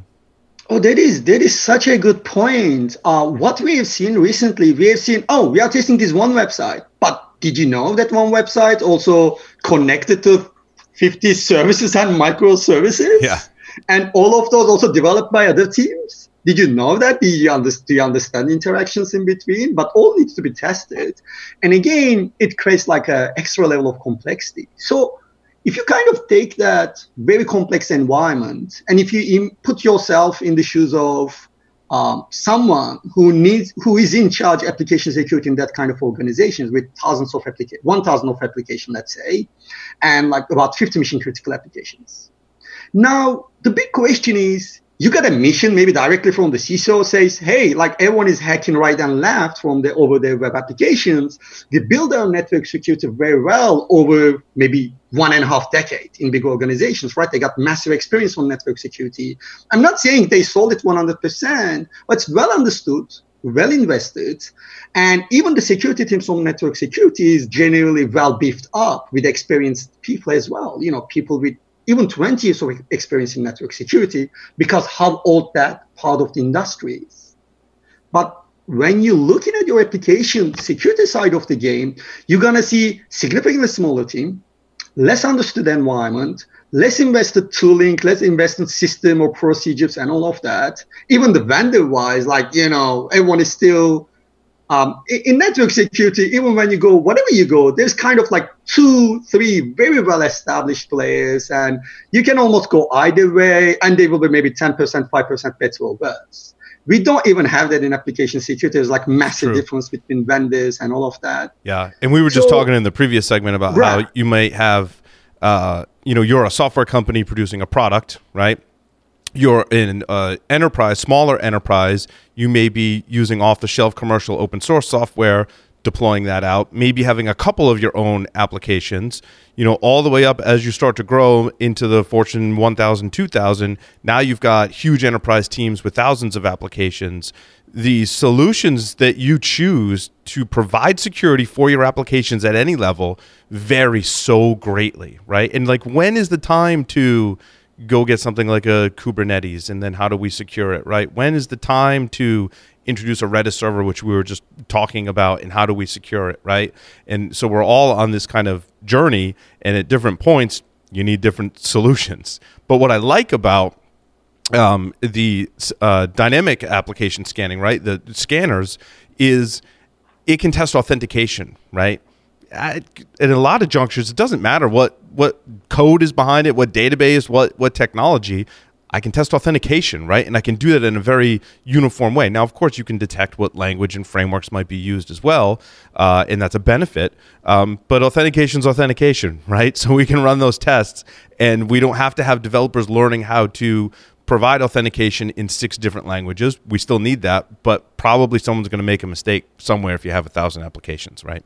Oh, that is that is such a good point. Uh, what we have seen recently, we have seen. Oh, we are testing this one website, but did you know that one website also connected to 50 services and microservices? Yeah. And all of those also developed by other teams. Did you know that? Do you, understand, do you understand interactions in between? But all needs to be tested. And again, it creates like an extra level of complexity. So if you kind of take that very complex environment and if you put yourself in the shoes of um, someone who needs who is in charge of application security in that kind of organizations with thousands of applications 1000 of application let's say and like about 50 mission critical applications. Now the big question is you get a mission maybe directly from the CISO says, hey, like everyone is hacking right and left from the over their web applications. They build their network security very well over maybe one and a half decade in big organizations, right? They got massive experience on network security. I'm not saying they sold it 100%, but it's well understood, well invested. And even the security teams on network security is generally well beefed up with experienced people as well. You know, people with even 20 years of experience in network security because how old that part of the industry is. But when you're looking at your application security side of the game, you're going to see significantly smaller team, less understood environment, less invested tooling, less invested system or procedures and all of that. Even the vendor wise, like, you know, everyone is still um, in network security, even when you go, whatever you go, there's kind of like two, three very well established players, and you can almost go either way, and they will be maybe 10%, 5% better or worse. We don't even have that in application security. There's like massive True. difference between vendors and all of that. Yeah. And we were just so, talking in the previous segment about right. how you might have, uh, you know, you're a software company producing a product, right? You're in uh, enterprise, smaller enterprise, you may be using off the shelf commercial open source software, deploying that out, maybe having a couple of your own applications, you know, all the way up as you start to grow into the Fortune 1000, 2000. Now you've got huge enterprise teams with thousands of applications. The solutions that you choose to provide security for your applications at any level vary so greatly, right? And like, when is the time to go get something like a Kubernetes and then how do we secure it, right? When is the time to introduce a Redis server, which we were just talking about, and how do we secure it, right? And so we're all on this kind of journey, and at different points, You need different solutions. But what I like about um, the uh, dynamic application scanning, right? The scanners is it can test authentication, right? At, in a lot of junctures, it doesn't matter what what code is behind it, what database, what what technology. I can test authentication, right? And I can do that in a very uniform way. Now, of course, you can detect what language and frameworks might be used as well, uh, and that's a benefit. Um, but authentication is (laughs) authentication, right? So we can run those tests, and we don't have to have developers learning how to provide authentication in six different languages. We still need that, but probably someone's going to make a mistake somewhere if you have a thousand applications, right?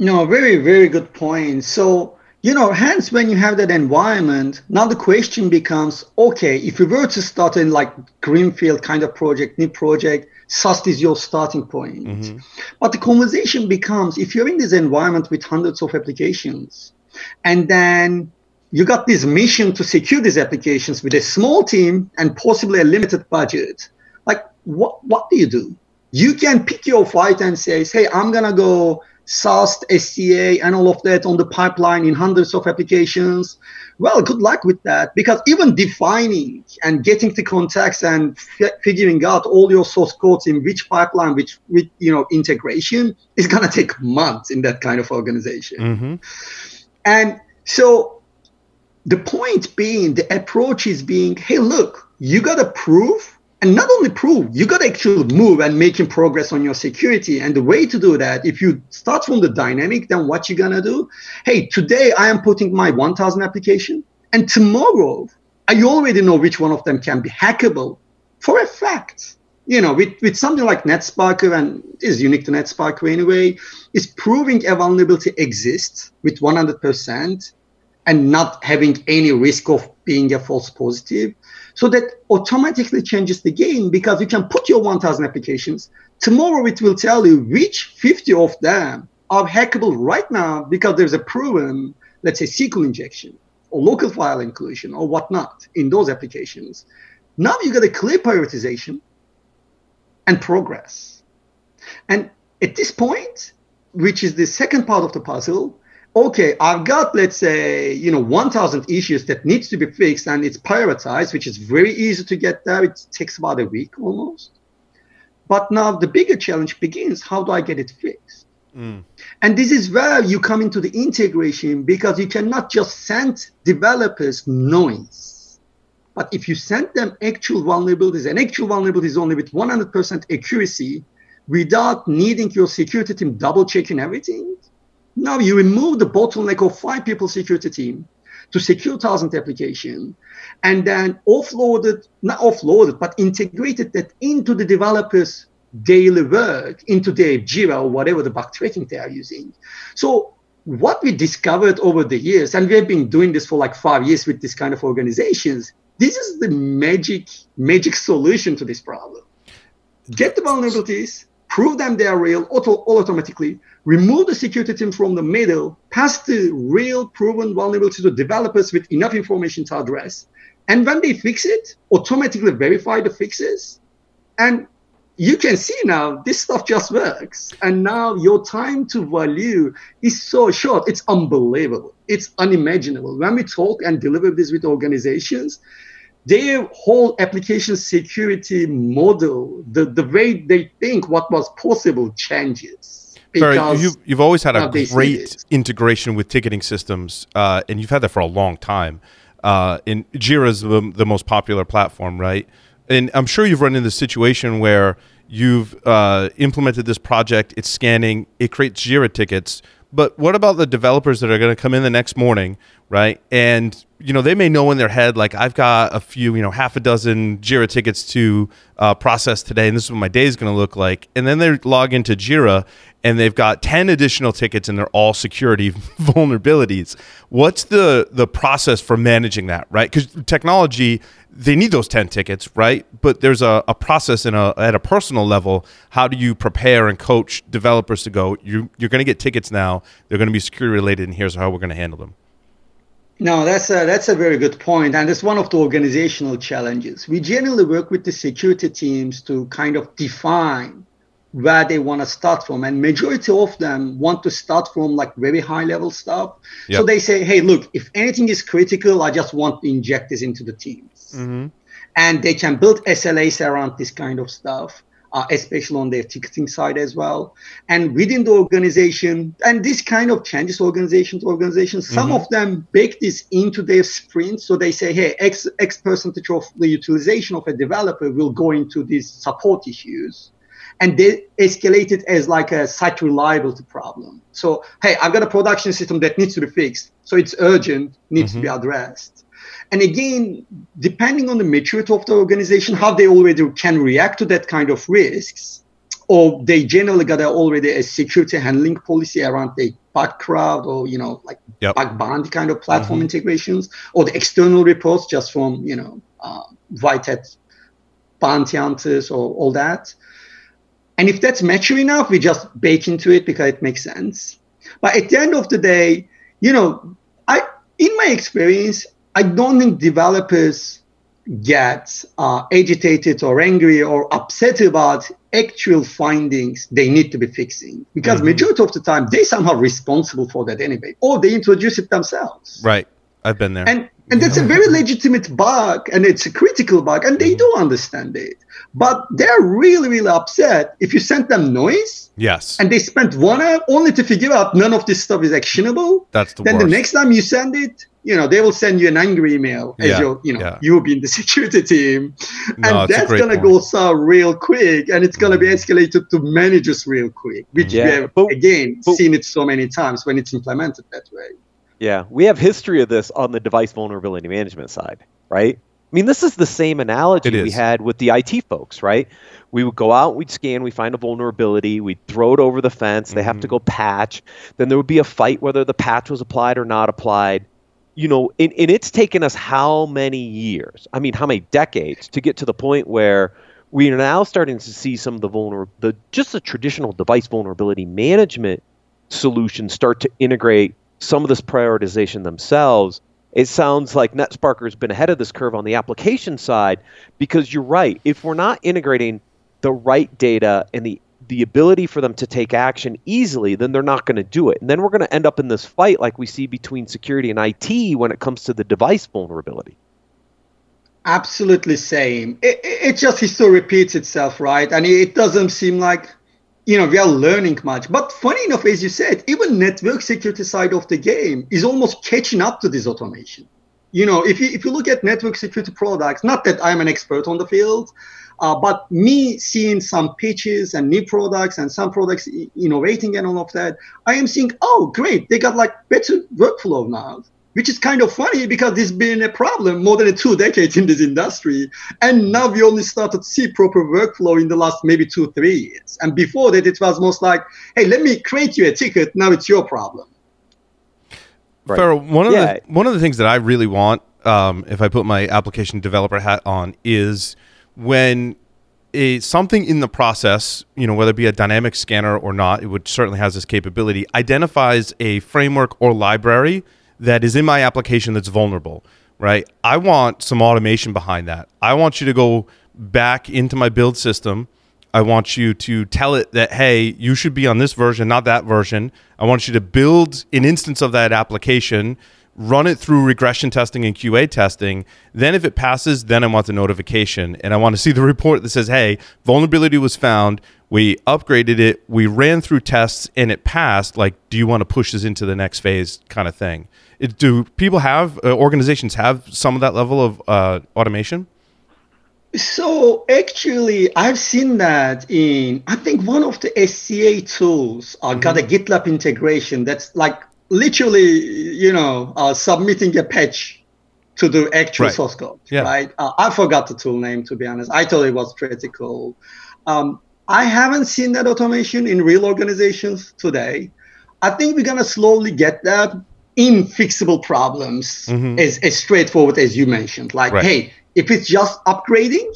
No, very, very good point. So, you know, hence when you have that environment, now the question becomes okay, if you were to start in like greenfield kind of project, new project, SAST is your starting point. Mm-hmm. But the conversation becomes if you're in this environment with hundreds of applications, and then you got this mission to secure these applications with a small team and possibly a limited budget. Like, what what do you do? You can pick your fight and say, "Hey, I'm gonna go SAST, SCA, and all of that on the pipeline in hundreds of applications." Well, good luck with that because even defining and getting the context and f- figuring out all your source codes in which pipeline, which with you know integration is gonna take months in that kind of organization. Mm-hmm. And so the point being, the approach is being, hey, look, you got to prove, and not only prove, you got to actually move and making progress on your security. And the way to do that, if you start from the dynamic, then what you're gonna do? Hey, today I am putting my 1,000 application, and tomorrow I already know which one of them can be hackable for a fact. You know, with, with something like NetSparker, and is unique to NetSparker anyway, is proving a vulnerability exists with 100% and not having any risk of being a false positive. So that automatically changes the game because you can put your 1000 applications. Tomorrow it will tell you which 50 of them are hackable right now because there's a proven, let's say, SQL injection or local file inclusion or whatnot in those applications. Now you got a clear prioritization and progress. And at this point, which is the second part of the puzzle, okay, I've got, let's say, you know, 1,000 issues that needs to be fixed and it's prioritized, which is very easy to get there. It takes about a week almost. But now the bigger challenge begins. How do I get it fixed? Mm. And this is where you come into the integration because you cannot just send developers noise. But if you send them actual vulnerabilities, and actual vulnerabilities only with 100% accuracy, without needing your security team double checking everything, now you remove the bottleneck of five people security team to secure thousand application and then offloaded, not offloaded, but integrated that into the developers' daily work, into their Jira or whatever the bug tracking they are using. So what we discovered over the years, and we have been doing this for like five years with this kind of organizations, this is the magic, magic solution to this problem. Get the vulnerabilities, prove them they are real auto, all automatically, remove the security team from the middle, pass the real proven vulnerability to developers with enough information to address. And when they fix it, automatically verify the fixes. And you can see now this stuff just works. And now your time to value is so short. It's unbelievable. It's unimaginable. When we talk and deliver this with organizations, their whole application security model, the, the way they think what was possible changes. Sorry, you've, you've always had a great integration with ticketing systems, uh, and you've had that for a long time. Uh, and Jira is the, the most popular platform, right? And I'm sure you've run into the situation where you've uh, implemented this project, it's scanning, it creates Jira tickets. But what about the developers that are going to come in the next morning, right? And you know, they may know in their head, like, I've got a few, you know, half a dozen Jira tickets to uh, process today, and this is what my day is going to look like. And then they log into Jira and they've got 10 additional tickets and they're all security (laughs) vulnerabilities. What's the, the process for managing that, right? Because technology, they need those 10 tickets, right? But there's a, a process in a, at a personal level. How do you prepare and coach developers to go, you, you're going to get tickets now, they're going to be security related, and here's how we're going to handle them? No, that's a, that's a very good point, and it's one of the organizational challenges. We generally work with the security teams to kind of define where they want to start from and majority of them want to start from like very high level stuff Yep. so they say hey look if anything is critical i just want to inject this into the teams Mm-hmm. and they can build slas around this kind of stuff uh, especially on their ticketing side as well. And within the organization and this kind of changes organization to organization some Mhm. of them bake this into their sprints so they say hey x x percentage of the utilization of a developer will go into these support issues. And they escalate it as like a site reliability problem. So hey i've got a production system that needs to be fixed. So it's urgent needs to be addressed and again depending on the maturity of the organization how they already can react to that kind of risks or they generally got already a security handling policy around the Bugcrowd or you know like Yep. bug kind of platform integrations or the external reports just from you know uh, white hat bounty hunters or all that. And if that's mature enough we just bake into it because it makes sense. But at the end of the day you know i in my experience i don't think developers get uh, agitated or angry or upset about actual findings they need to be fixing because Mhm. majority of the time they somehow responsible for that anyway or they introduce it themselves Right. I've been there. and and that's a very legitimate bug and it's a critical bug and they do understand it but they're really really upset if you send them noise yes. and they spent one hour only to figure out none of this stuff is actionable That's the then worst. the next time you send it you know they will send you an angry email as Yeah, your you know yeah. you being the (laughs) security team and it's a that's gonna point. Mm-hmm. go sour real quick and it's gonna be escalated to managers real quick which Yeah, we have but- again but- seen it so many times when it's implemented that way Yeah, we have history of this on the device vulnerability management side, right? I mean, this is the same analogy we had with the IT folks, right? We would go out, we'd scan, we find a vulnerability, we'd throw it over the fence, they have to Mhm. go patch. Then there would be a fight whether the patch was applied or not applied. You know, and, and it's taken us how many years? I mean, how many decades to get to the point where we are now starting to see some of the vulner the just the traditional device vulnerability management solutions start to integrate some of this prioritization themselves. It sounds like NetSparker has been ahead of this curve on the application side because you're right. If we're not integrating the right data and the the ability for them to take action easily, then they're not going to do it. And then we're going to end up in this fight like we see between security and IT when it comes to the device vulnerability. absolutely same it, it just history repeats itself right and it doesn't seem like you know we are learning much but funny enough as you said even network security side of the game is almost catching up to this automation you know if you if you look at network security products not that i'm an expert on the field uh, but me seeing some pitches and new products and some products i- innovating and all of that i am seeing oh great they got like better workflow now which is kind of funny because this has been a problem more than two decades in this industry. And now we only started to see proper workflow in the last maybe two, three years. And before that, it was most like, hey, let me create you a ticket. Now it's your problem. Right. Ferruh, one of Yeah. the one of the things that I really want, um, if I put my application developer hat on, is when a something in the process, you know, whether it be a dynamic scanner or not, it would certainly has this capability, identifies a framework or library that is in my application that's vulnerable, right? I want some automation behind that. I want you to go back into my build system. I want you to tell it that, hey, you should be on this version, not that version. I want you to build an instance of that application, run it through regression testing and QA testing. Then, if it passes, then I want the notification. And I want to see the (laughs) report that says, hey, vulnerability was found. We upgraded it. We ran through tests and it passed. Like, do you want to push this into the next phase kind of thing? It, do people have, uh, organizations have some of that level of uh, automation? So actually, I've seen that in I think one of the SCA tools I uh, got a GitLab integration that's like literally, you know, uh, submitting a patch to the actual Right. source code. Yeah. Right. Uh, I forgot the tool name to be honest. I thought it was pretty cool. Um, I haven't seen that automation in real organizations today. I think we're gonna slowly get that in fixable problems Mhm. as, as straightforward as you mentioned. Like, Right. hey, if it's just upgrading,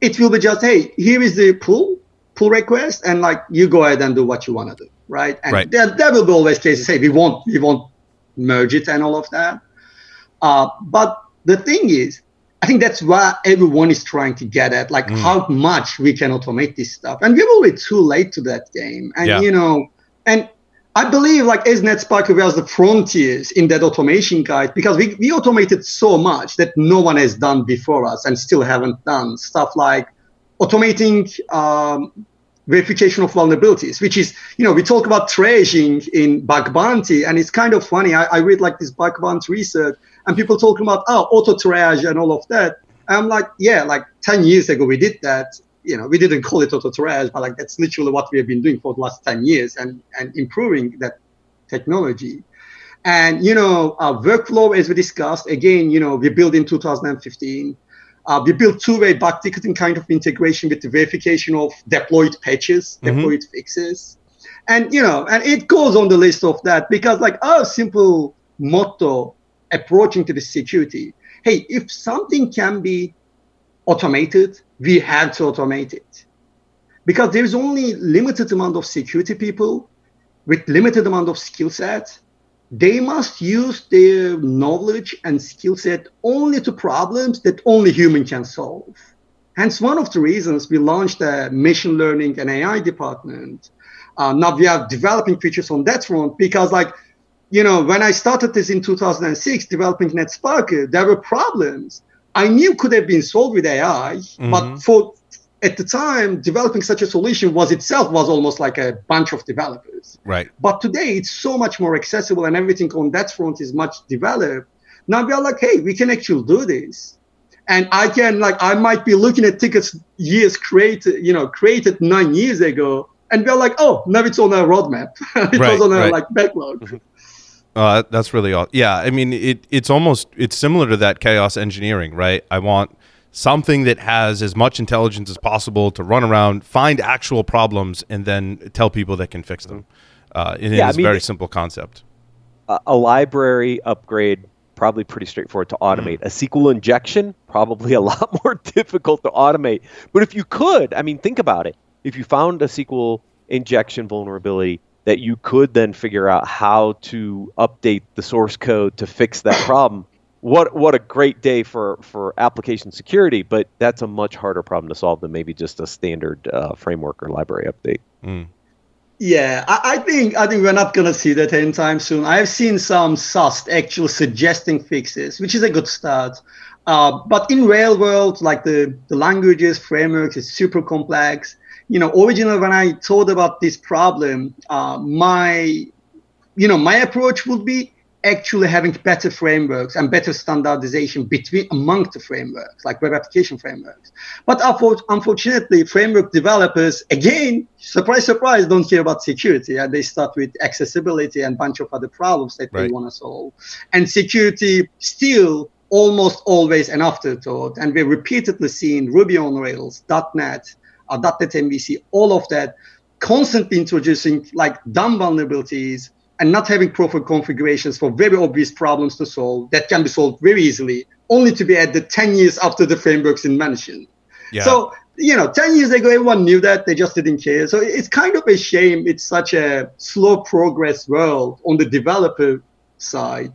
it will be just, hey, here is the pull pull request, and like you go ahead and do what you want to do, right? And Right. there, there will be always cases, say we won't we won't merge it and all of that. Uh, but the thing is, I think that's what everyone is trying to get at, like mm. how much we can automate this stuff. And we're already too late to that game. And yeah. you know, and I believe like as NetSpark was the frontiers in that automation guide because we, we automated so much that no one has done before us and still haven't done stuff like automating um, verification of vulnerabilities, which is, you know, we talk about tracing in bug bounty, and it's kind of funny. I, I read like this bug bounty research, and people talking about oh auto triage and all of that. And I'm like, yeah, like 10 years ago we did that. You know, we didn't call it auto triage, but like that's literally what we have been doing for the last 10 years and and improving that technology. And you know, our workflow, as we discussed, again, you know, we built in 2015 uh, we built two-way bug ticketing kind of integration with the verification of deployed patches, mm-hmm. deployed fixes. And, you know, and it goes on the list of that because like our simple motto approaching to the security, hey, if something can be automated, we have to automate it. Because there's only limited amount of security people with limited amount of skill set they must use their knowledge and skill set only to problems that only human can solve. Hence, one of the reasons we launched a machine learning and AI department. Uh, now we are developing features on that front because, like, you know, when I started this in 2006, developing NetSpark, there were problems I knew could have been solved with AI, mm-hmm. but for at the time, developing such a solution was itself was almost like a bunch of developers. Right. But today it's so much more accessible and everything on that front is much developed. Now we are like, hey, we can actually do this. And I can like I might be looking at tickets years created, you know, created nine years ago, and we're like, oh, now it's on our roadmap. (laughs) it right, was on our right. like backlog. Mm-hmm. Uh, that's really awesome. Yeah, I mean, it, it's almost it's similar to that chaos engineering, right? I want something that has as much intelligence as possible to run around, find actual problems, and then tell people that can fix them. Uh, it yeah, is I mean, a very simple concept. A, a, library upgrade probably pretty straightforward to automate. Mm. A SQL injection probably a (laughs) lot more difficult to automate. But if you could, I mean, think about it. If you found a SQL injection vulnerability that you could then figure out how to update the source code to fix that problem what what a great day for for application security, but that's a much harder problem to solve than maybe just a standard uh, framework or library update. Mm. Yeah, I, I, think I think we're not gonna see that anytime soon. I've seen some SAST actually suggesting fixes, which is a good start. Uh, but in real world, like the the languages frameworks is super complex. You know, originally when I thought about this problem, uh, my you know my approach would be actually having better frameworks and better standardization between among the frameworks, like web application frameworks. But unfortunately, framework developers, again, surprise, surprise, don't care about security. And they start with accessibility and a bunch of other problems that right. they want to solve. And security still almost always an afterthought. And we're repeatedly seeing Ruby on Rails, .NET, uh, .NET MVC, all of that constantly introducing like dumb vulnerabilities and not having proper configurations for very obvious problems to solve that can be solved very easily, only to be added 10 years after the framework's invention. Yeah. So, you know, 10 years ago, everyone knew that, they just didn't care. So it's kind of a shame it's such a slow progress world on the developer side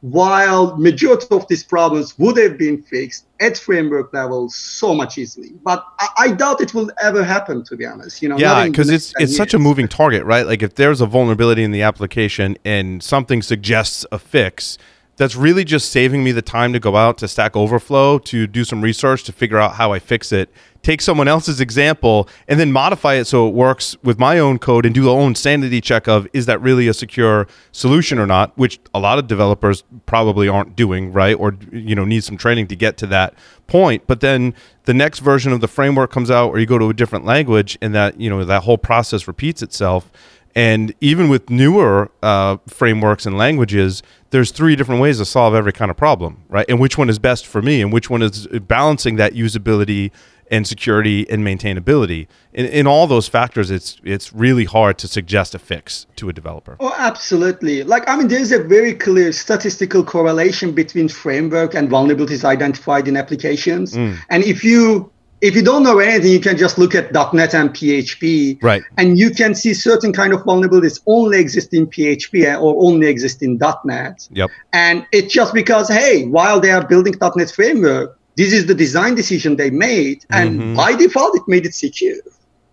while majority of these problems would have been fixed at framework level so much easily but I, I, doubt it will ever happen to be honest you know yeah because it's it's years. such a moving target right like if there's a vulnerability in the application and something suggests a fix that's really just saving me the time to go out to Stack Overflow to do some research to figure out how I fix it. Take someone else's example and then modify it so it works with my own code and do the own sanity check of is that really a secure solution or not, which a lot of developers probably aren't doing, right? Or you know need some training to get to that point. But then the next version of the framework comes out or you go to a different language and that you know that whole process repeats itself and even with newer uh, frameworks and languages, there's three different ways to solve every kind of problem, right? And which one is best for me, and which one is balancing that usability and security and maintainability. In, in all those factors, it's it's really hard to suggest a fix to a developer. Oh, absolutely. Like I mean, there's a very clear statistical correlation between framework and vulnerabilities identified in applications. Mm. And if you if you don't know anything, you can just look at .NET and PHP, right? And you can see certain kind of vulnerabilities only exist in PHP or only exist in .NET. Yep. And it's just because, hey, while they are building .NET framework, this is the design decision they made, and Mhm. by default, it made it secure.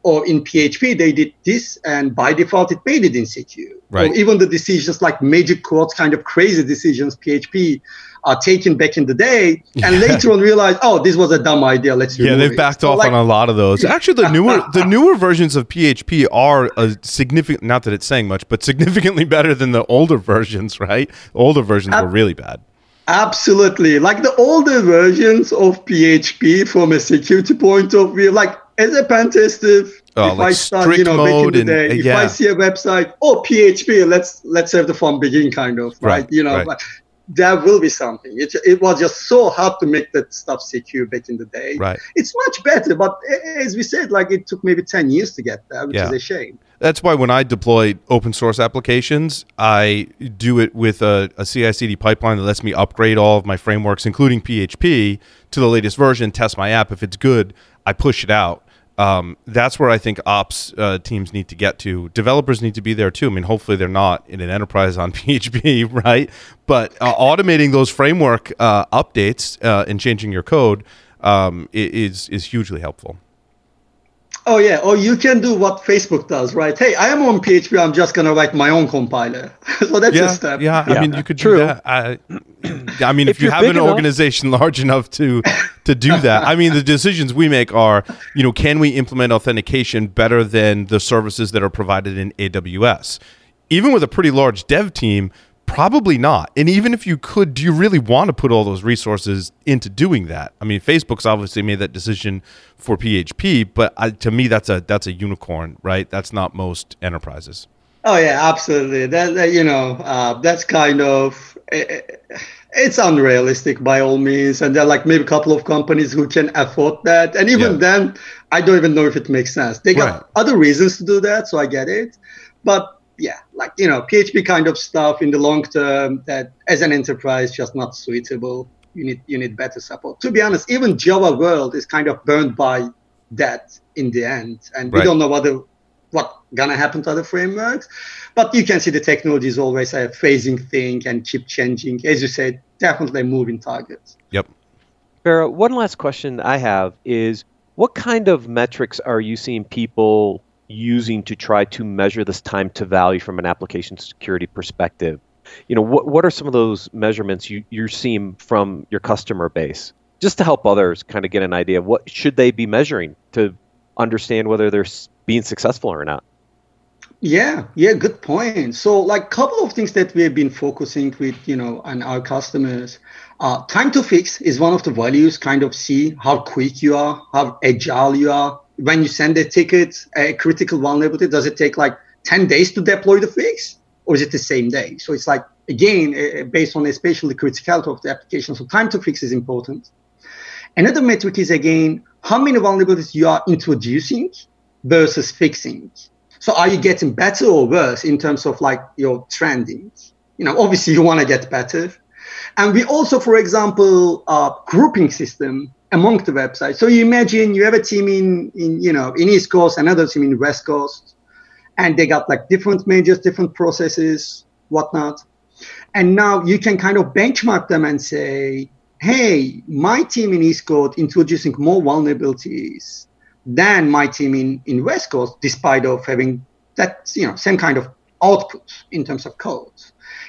Or in PHP, they did this, and by default, it made it insecure. Right. Or even the decisions like magic quotes, kind of crazy decisions PHP are taken back in the day, and later on realize, oh, this was a dumb idea. Let's Yeah, they've it. backed So, off like, on a lot of those. Actually, the newer (laughs) the newer versions of PHP are a significant. Not that it's saying much, but significantly (laughs) better than the older versions. Right? Older versions were really bad. Absolutely. Like the older versions of PHP from a security point of view, like as a pen tester, Oh, if like I start, you know, back in the and- day, if yeah. I see a website, oh PHP, let's let's have the fun begin kind of, right? Right, You know, right. There will be something. It, it was just so hard to make that stuff secure back in the day. Right. It's much better, but as we said, like it took maybe 10 years to get there, which Yeah. is a shame. That's why when I deploy open source applications, I do it with a, a CI/CD pipeline that lets me upgrade all of my frameworks, including PHP, to the latest version. Test my app. If it's good, I push it out. Um, that's where I think ops uh, teams need to get to. Developers need to be there too. I mean, hopefully they're not in an enterprise on (laughs) PHP, right? But uh, automating those framework uh, updates uh, and changing your code um, is is hugely helpful. Oh yeah, or you can do what Facebook does, right? Hey, I am on PHP. I'm just gonna write my own compiler. (laughs) so that's a step. yeah. I mean, you could True. do that. I, I mean, (clears throat) if, If you have an enough- organization (laughs) large enough to to do (laughs) that, I mean, the decisions we make are, you know, can we implement authentication better than the services that are provided in AWS? Even with a pretty large dev team, probably not. And even if you could, do you really want to put all those resources into doing that? I mean, Facebook's obviously made that decision for PHP, but I, to me, that's a that's a unicorn, right? That's not most enterprises. Oh yeah, absolutely. That, that you know, uh, that's kind of eh, eh, it's unrealistic by all means, and there are like maybe a couple of companies who can afford that, and even Yeah. then, I don't even know if it makes sense. They got Right. other reasons to do that, so I get it, but yeah, like you know, PHP kind of stuff in the long term that as an enterprise just not suitable. You need you need better support. To be honest, even Java world is kind of burned by that in the end, and we don't know what the what gonna happen to other frameworks. But you can see the technology is always a phasing thing and keep changing. As you said, definitely a moving target. Yep. Ferruh, one last question I have is what kind of metrics are you seeing people using to try to measure this time to value from an application security perspective? You know, what, what are some of those measurements you, you're seeing from your customer base? Just to help others kind of get an idea of what should they be measuring to understand whether they're being successful or not. Yeah, yeah, good point. So, like, couple of things that we have been focusing with, you know, and our customers. Uh, time to fix is one of the values. Kind of see how quick you are, how agile you are. When you send a ticket, a critical vulnerability, does it take like ten days to deploy the fix, or is it the same day? So it's like again uh, based on especially the criticality of the application. So time to fix is important. Another metric is again how many vulnerabilities you are introducing versus fixing. So are you getting better or worse in terms of like your trending? You know, obviously you want to get better. And we also, for example, uh, grouping system among the websites. So you imagine you have a team in, in you know in East Coast, another team in West Coast, and they got like different majors, different processes, whatnot. And now you can kind of benchmark them and say, hey, my team in East Coast introducing more vulnerabilities than my team in, in West Coast, despite of having that you know same kind of output in terms of code.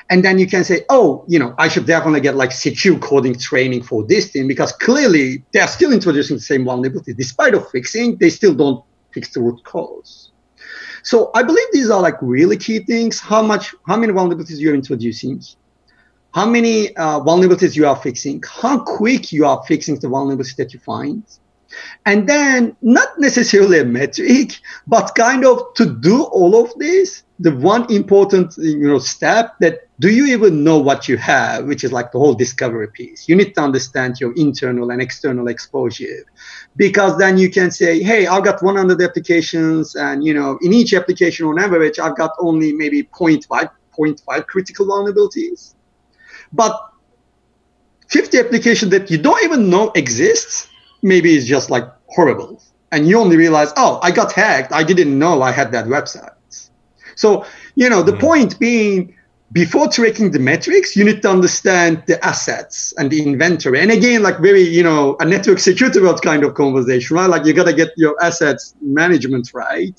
And then you can say, oh, you know, I should definitely get like secure coding training for this team because clearly they're still introducing the same vulnerability. Despite of fixing, they still don't fix the root cause. So I believe these are like really key things. How much, how many vulnerabilities you're introducing, how many uh, vulnerabilities you are fixing, how quick you are fixing the vulnerabilities that you find. And then not necessarily a metric, but kind of to do all of this, the one important you know step that do you even know what you have, which is like the whole discovery piece. You need to understand your internal and external exposure. Because then you can say, hey, I've got 100 applications, and you know, in each application on average, I've got only maybe 0.5, 0.5 critical vulnerabilities. But 50 applications that you don't even know exists, maybe is just like horrible. And you only realize, oh, I got hacked. I didn't know I had that website. So, you know, the Mhm. point being before tracking the metrics, you need to understand the assets and the inventory. And again, like very, you know, a network security world kind of conversation, right? Like you got to get your assets management right.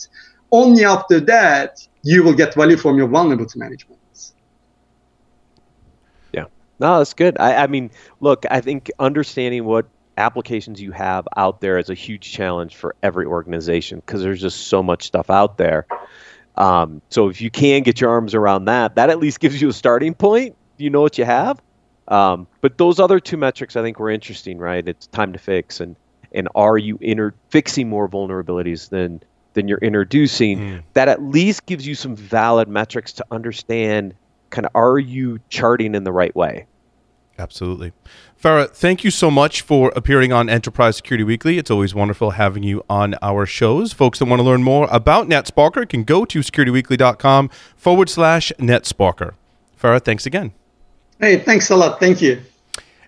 Only after that, you will get value from your vulnerability management. Yeah. No, that's good. I, I mean, look, I think understanding what applications you have out there is a huge challenge for every organization because there's just so much stuff out there. Um, so if you can get your arms around that, that at least gives you a starting point. You know what you have. Um, but those other two metrics I think were interesting, right? It's time to fix and and are you inter- fixing more vulnerabilities than than you're introducing? Mm. That at least gives you some valid metrics to understand kind of are you charting in the right way? Absolutely. Ferruh, thank you so much for appearing on Enterprise Security Weekly. It's always wonderful having you on our shows. Folks that want to learn more about NetSparker can go to securityweekly.com forward slash NetSparker. Ferruh, thanks again. Hey, thanks a lot. Thank you.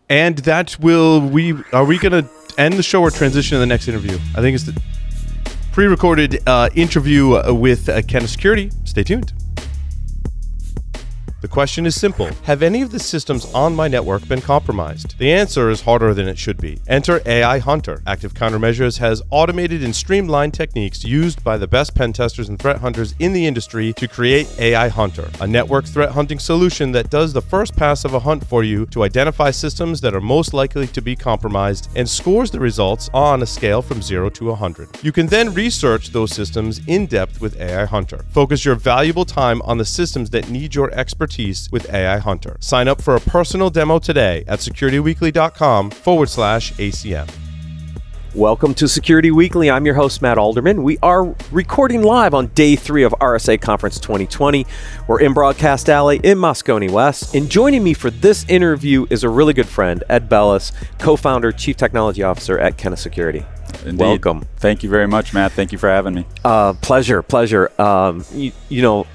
And that will we are we going to end the show or transition to the next interview? I think it's the pre-recorded uh, interview with uh, Kenna Security. Stay tuned. The question is simple Have any of the systems on my network been compromised? The answer is harder than it should be. Enter AI Hunter. Active Countermeasures has automated and streamlined techniques used by the best pen testers and threat hunters in the industry to create AI Hunter, a network threat hunting solution that does the first pass of a hunt for you to identify systems that are most likely to be compromised and scores the results on a scale from 0 to 100. You can then research those systems in depth with AI Hunter. Focus your valuable time on the systems that need your expertise expertise with AI Hunter. Sign up for a personal demo today at securityweekly.com forward slash ACM. Welcome to Security Weekly. I'm your host, Matt Alderman. We are recording live on day three of RSA Conference 2020. We're in Broadcast Alley in Moscone West. And joining me for this interview is a really good friend, Ed Bellis, co founder, chief technology officer at Kenna Security. Indeed. Welcome. Thank you very much, Matt. Thank you for having me. Uh, pleasure, pleasure. Um, you, you know,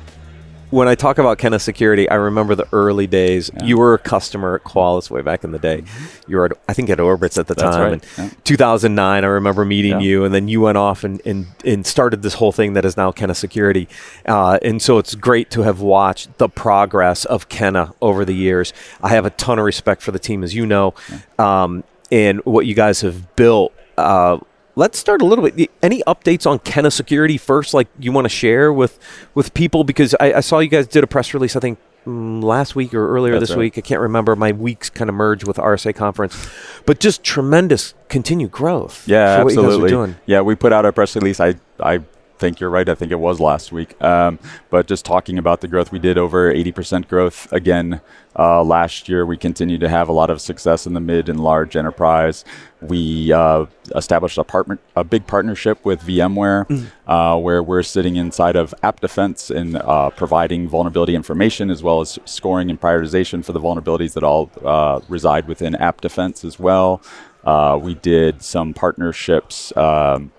when I talk about Kenna Security, I remember the early days. Yeah. You were a customer at Qualys way back in the day. Mm-hmm. You were, at, I think, at Orbitz at the That's time. Right. Yeah. 2009, I remember meeting you, and then you went off and, and, and started this whole thing that is now Kenna Security. Uh, and so it's great to have watched the progress of Kenna over the years. I have a ton of respect for the team, as you know, um, and what you guys have built. Uh, let's start a little bit. Any updates on Kenna Security first, like you want to share with with people? Because I, I saw you guys did a press release. I think mm, last week or earlier That's this right. week. I can't remember. My weeks kind of merge with RSA conference, but just tremendous continued growth. Yeah, absolutely. Yeah, we put out a press release. I I think you're right. I think it was last week. Um, but just talking about the growth, we did over 80% growth again uh, last year. We continue to have a lot of success in the mid and large enterprise. We uh, established a partner, a big partnership with VMware, mm. uh, where we're sitting inside of AppDefense and uh, providing vulnerability information as well as scoring and prioritization for the vulnerabilities that all uh, reside within AppDefense as well. Uh, we did some partnerships. Um,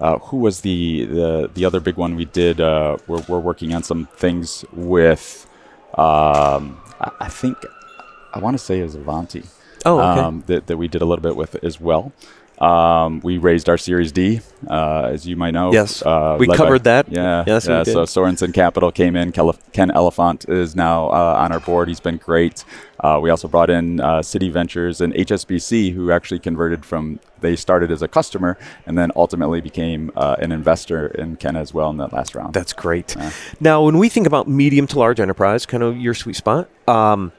uh, who was the, the the other big one we did? Uh, we're, we're working on some things with. Um, I, I, think I want to say it was Ivanti. Oh, okay. Um, that, that we did a little bit with as well. Um, we raised our Series D, uh, as you might know. Yes, uh, we covered by, that. Yeah, yes, yeah. So Sorenson Capital came in. Ken Elefant is now uh, on our board. He's been great. Uh, we also brought in uh, Citi Ventures and HSBC, who actually converted from they started as a customer and then ultimately became uh, an investor in Kenna as well in that last round. That's great. Now, when we think about medium to large enterprise, kind of your sweet spot. Um,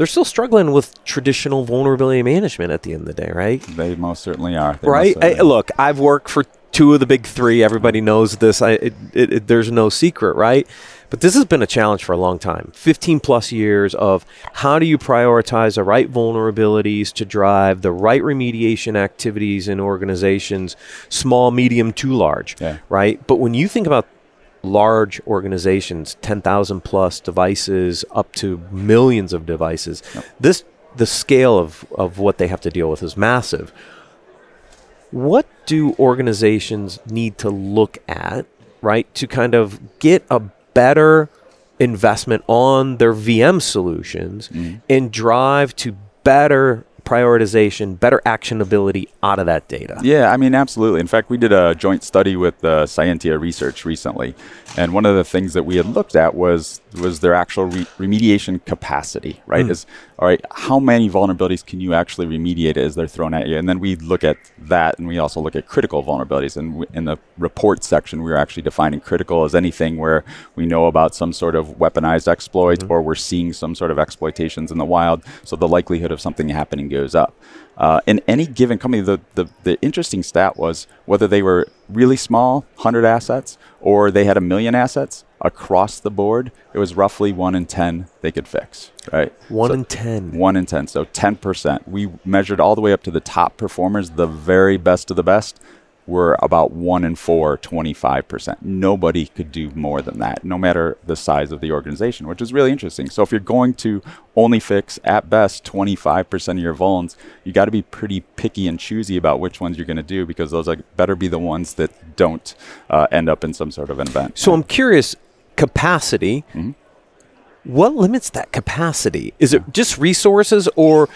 they're still struggling with traditional vulnerability management at the end of the day, right? They most certainly are. They right? Certainly I, look, I've worked for two of the big three. Everybody knows this. I, it, it, there's no secret, right? But this has been a challenge for a long time 15 plus years of how do you prioritize the right vulnerabilities to drive the right remediation activities in organizations, small, medium, to large, yeah. right? But when you think about large organizations, 10,000 plus devices, up to millions of devices. Yep. This the scale of, of what they have to deal with is massive. What do organizations need to look at, right, to kind of get a better investment on their VM solutions mm-hmm. and drive to better prioritization, better actionability out of that data. Yeah, I mean, absolutely. In fact, we did a joint study with uh, Cyentia Research recently, and one of the things that we had looked at was was their actual re- remediation capacity. Right? Mm. Is all right. How many vulnerabilities can you actually remediate as they're thrown at you? And then we look at that, and we also look at critical vulnerabilities. And w- in the report section, we were actually defining critical as anything where we know about some sort of weaponized exploit, Mm-hmm. or we're seeing some sort of exploitations in the wild. So the likelihood of something happening goes up. Uh, in any given company, the, the, the interesting stat was whether they were really small, 100 assets, or they had a million assets across the board, it was roughly 1 in 10 they could fix, right? One So- in ten. 1 in 10, so 10%. We measured all the way up to the top performers, the very best of the best were about 1 in 4, 25%. Nobody could do more than that, no matter the size of the organization, which is really interesting. So if you're going to only fix at best 25% of your vulns, you got to be pretty picky and choosy about which ones you're going to do because those like better be the ones that don't uh, end up in some sort of an event. So I'm curious, capacity. Mm-hmm. What limits that capacity? Is it just resources, or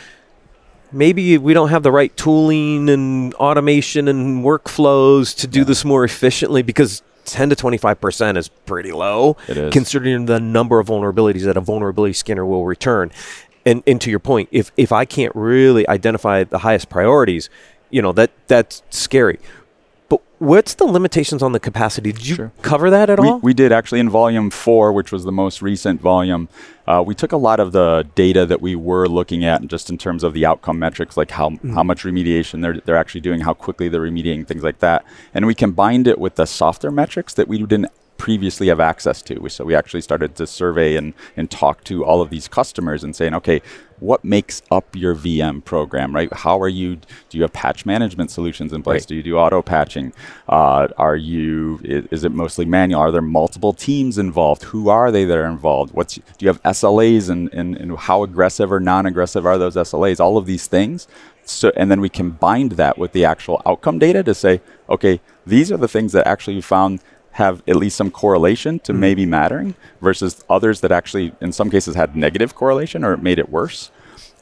maybe we don't have the right tooling and automation and workflows to do this more efficiently? Because 10 to 25 percent is pretty low, is. considering the number of vulnerabilities that a vulnerability scanner will return. And, and to your point, if if I can't really identify the highest priorities, you know that that's scary. But what's the limitations on the capacity? Did you Sure. cover that at we, all? we did actually in volume four, which was the most recent volume. Uh, we took a lot of the data that we were looking at, just in terms of the outcome metrics, like how, how much remediation they're, they're actually doing, how quickly they're remediating, things like that. And we combined it with the softer metrics that we didn't previously have access to. So we actually started to survey and, and talk to all of these customers and saying, okay, what makes up your VM program, right? How are you, do you have patch management solutions in place? Right. Do you do auto patching? Uh, are you, is, is it mostly manual? Are there multiple teams involved? Who are they that are involved? What's, do you have SLAs and, and, and how aggressive or non-aggressive are those SLAs? All of these things. So, and then we combined that with the actual outcome data to say, okay, these are the things that actually you found have at least some correlation to maybe mattering versus others that actually, in some cases, had negative correlation or it made it worse.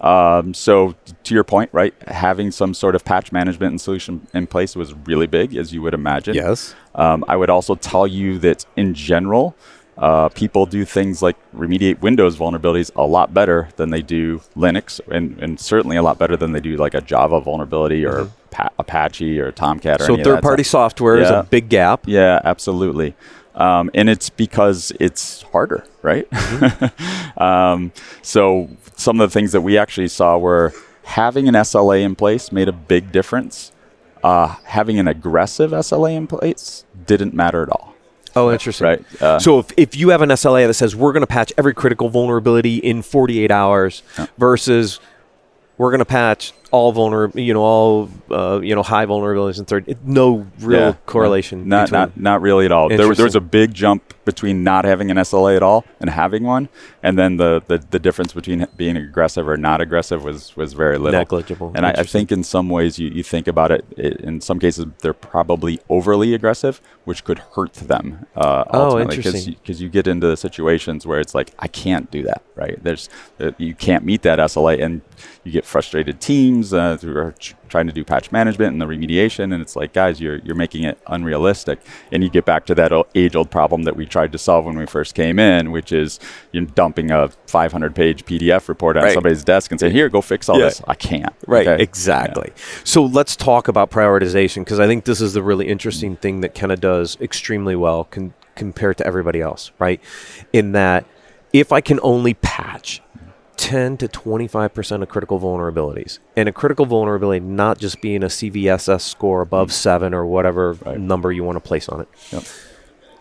Um, so, to your point, right, having some sort of patch management and solution in place was really big, as you would imagine. Yes. Um, I would also tell you that in general, uh, people do things like remediate Windows vulnerabilities a lot better than they do Linux, and, and certainly a lot better than they do like a Java vulnerability or pa- Apache or Tomcat or Mm-hmm. So third-party software is a big gap. Yeah, absolutely. Um, and it's because it's harder, right? (laughs) um, so some of the things that we actually saw were having an SLA in place made a big difference. Uh, having an aggressive SLA in place didn't matter at all. Oh, interesting. Right. Uh, so if, if you have an SLA that says we're going to patch every critical vulnerability in 48 hours versus we're going to patch all vulner, you know, all uh, you know, high vulnerabilities and third, no real Yeah, correlation. Not, between, not, not really at all. There, was- there was a big jump between not having an SLA at all and having one, and then the, the, the difference between being aggressive or not aggressive was, was very little. Negligible. And I, I think in some ways you, you think about it, it, in some cases they're probably overly aggressive, which could hurt them. Uh, Oh, ultimately, interesting. Because you get into the situations where it's like I can't do that, right? There's uh, you can't meet that SLA, and you get frustrated teams uh, who are ch- trying to do patch management and the remediation, and it's like, guys, you're you're making it unrealistic, and you get back to that age old problem that we tried to solve when we first came in, which is you're dumping a 500 page PDF report on Right. somebody's desk and saying, here, go fix all Yeah. this. I can't. Right, okay? exactly. So let's talk about prioritization because I think this is the really interesting thing that Kenna does extremely well con- compared to everybody else, right? In that if I can only patch 10 to 25% of critical vulnerabilities, and a critical vulnerability not just being a CVSS score above mm. seven or whatever Right. number you want to place on it, Yep.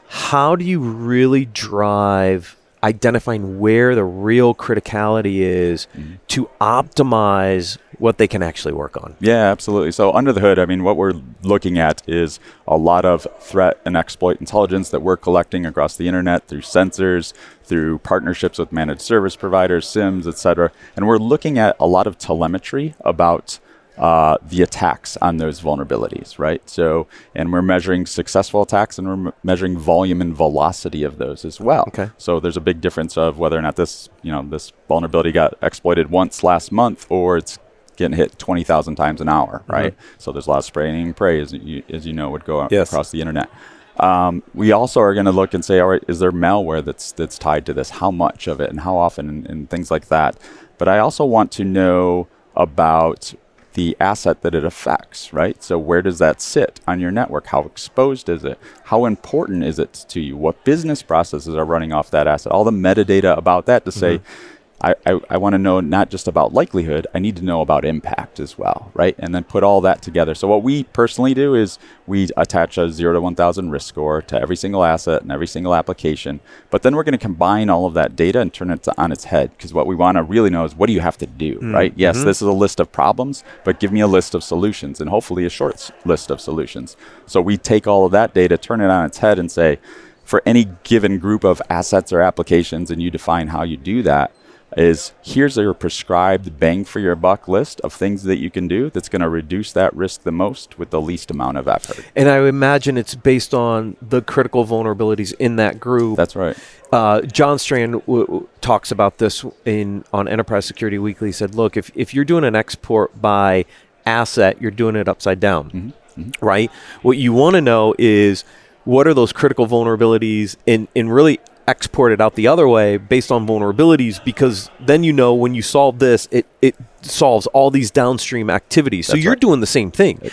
how do you really drive identifying where the real criticality is Mm-hmm. to optimize what they can actually work on? Yeah, absolutely. So under the hood, I mean, what we're looking at is a lot of threat and exploit intelligence that we're collecting across the internet through sensors, through partnerships with managed service providers, SIEMs, et cetera. And we're looking at a lot of telemetry about uh, the attacks on those vulnerabilities, right? So, and we're measuring successful attacks and we're m- measuring volume and velocity of those as well. Okay. So there's a big difference of whether or not this, you know, this vulnerability got exploited once last month or it's getting hit 20,000 times an hour, right? So there's a lot of spraying and pray, as you, as you know, would go Yes. across the internet. Um, we also are going to look and say, all right, is there malware that's that's tied to this? How much of it, and how often, and, and things like that. But I also want to know about the asset that it affects, right? So where does that sit on your network? How exposed is it? How important is it to you? What business processes are running off that asset? All the metadata about that to say, mm-hmm. I, I, I want to know not just about likelihood, I need to know about impact as well, right? And then put all that together. So, what we personally do is we attach a 0 to 1000 risk score to every single asset and every single application. But then we're going to combine all of that data and turn it to, on its head because what we want to really know is what do you have to do, mm, right? Yes, mm-hmm. this is a list of problems, but give me a list of solutions and hopefully a short s- list of solutions. So, we take all of that data, turn it on its head, and say, for any given group of assets or applications, and you define how you do that, is here's your prescribed bang for your buck list of things that you can do that's going to reduce that risk the most with the least amount of effort. And I imagine it's based on the critical vulnerabilities in that group. That's right. uh, John Strand w- w- talks about this in on Enterprise Security Weekly. He said, "Look, if if you're doing an export by asset, you're doing it upside down, right? What you want to know is what are those critical vulnerabilities, and and really export it out the other way based on vulnerabilities, because then you know when you solve this, it it solves all these downstream activities. So That's you're right. doing the same thing.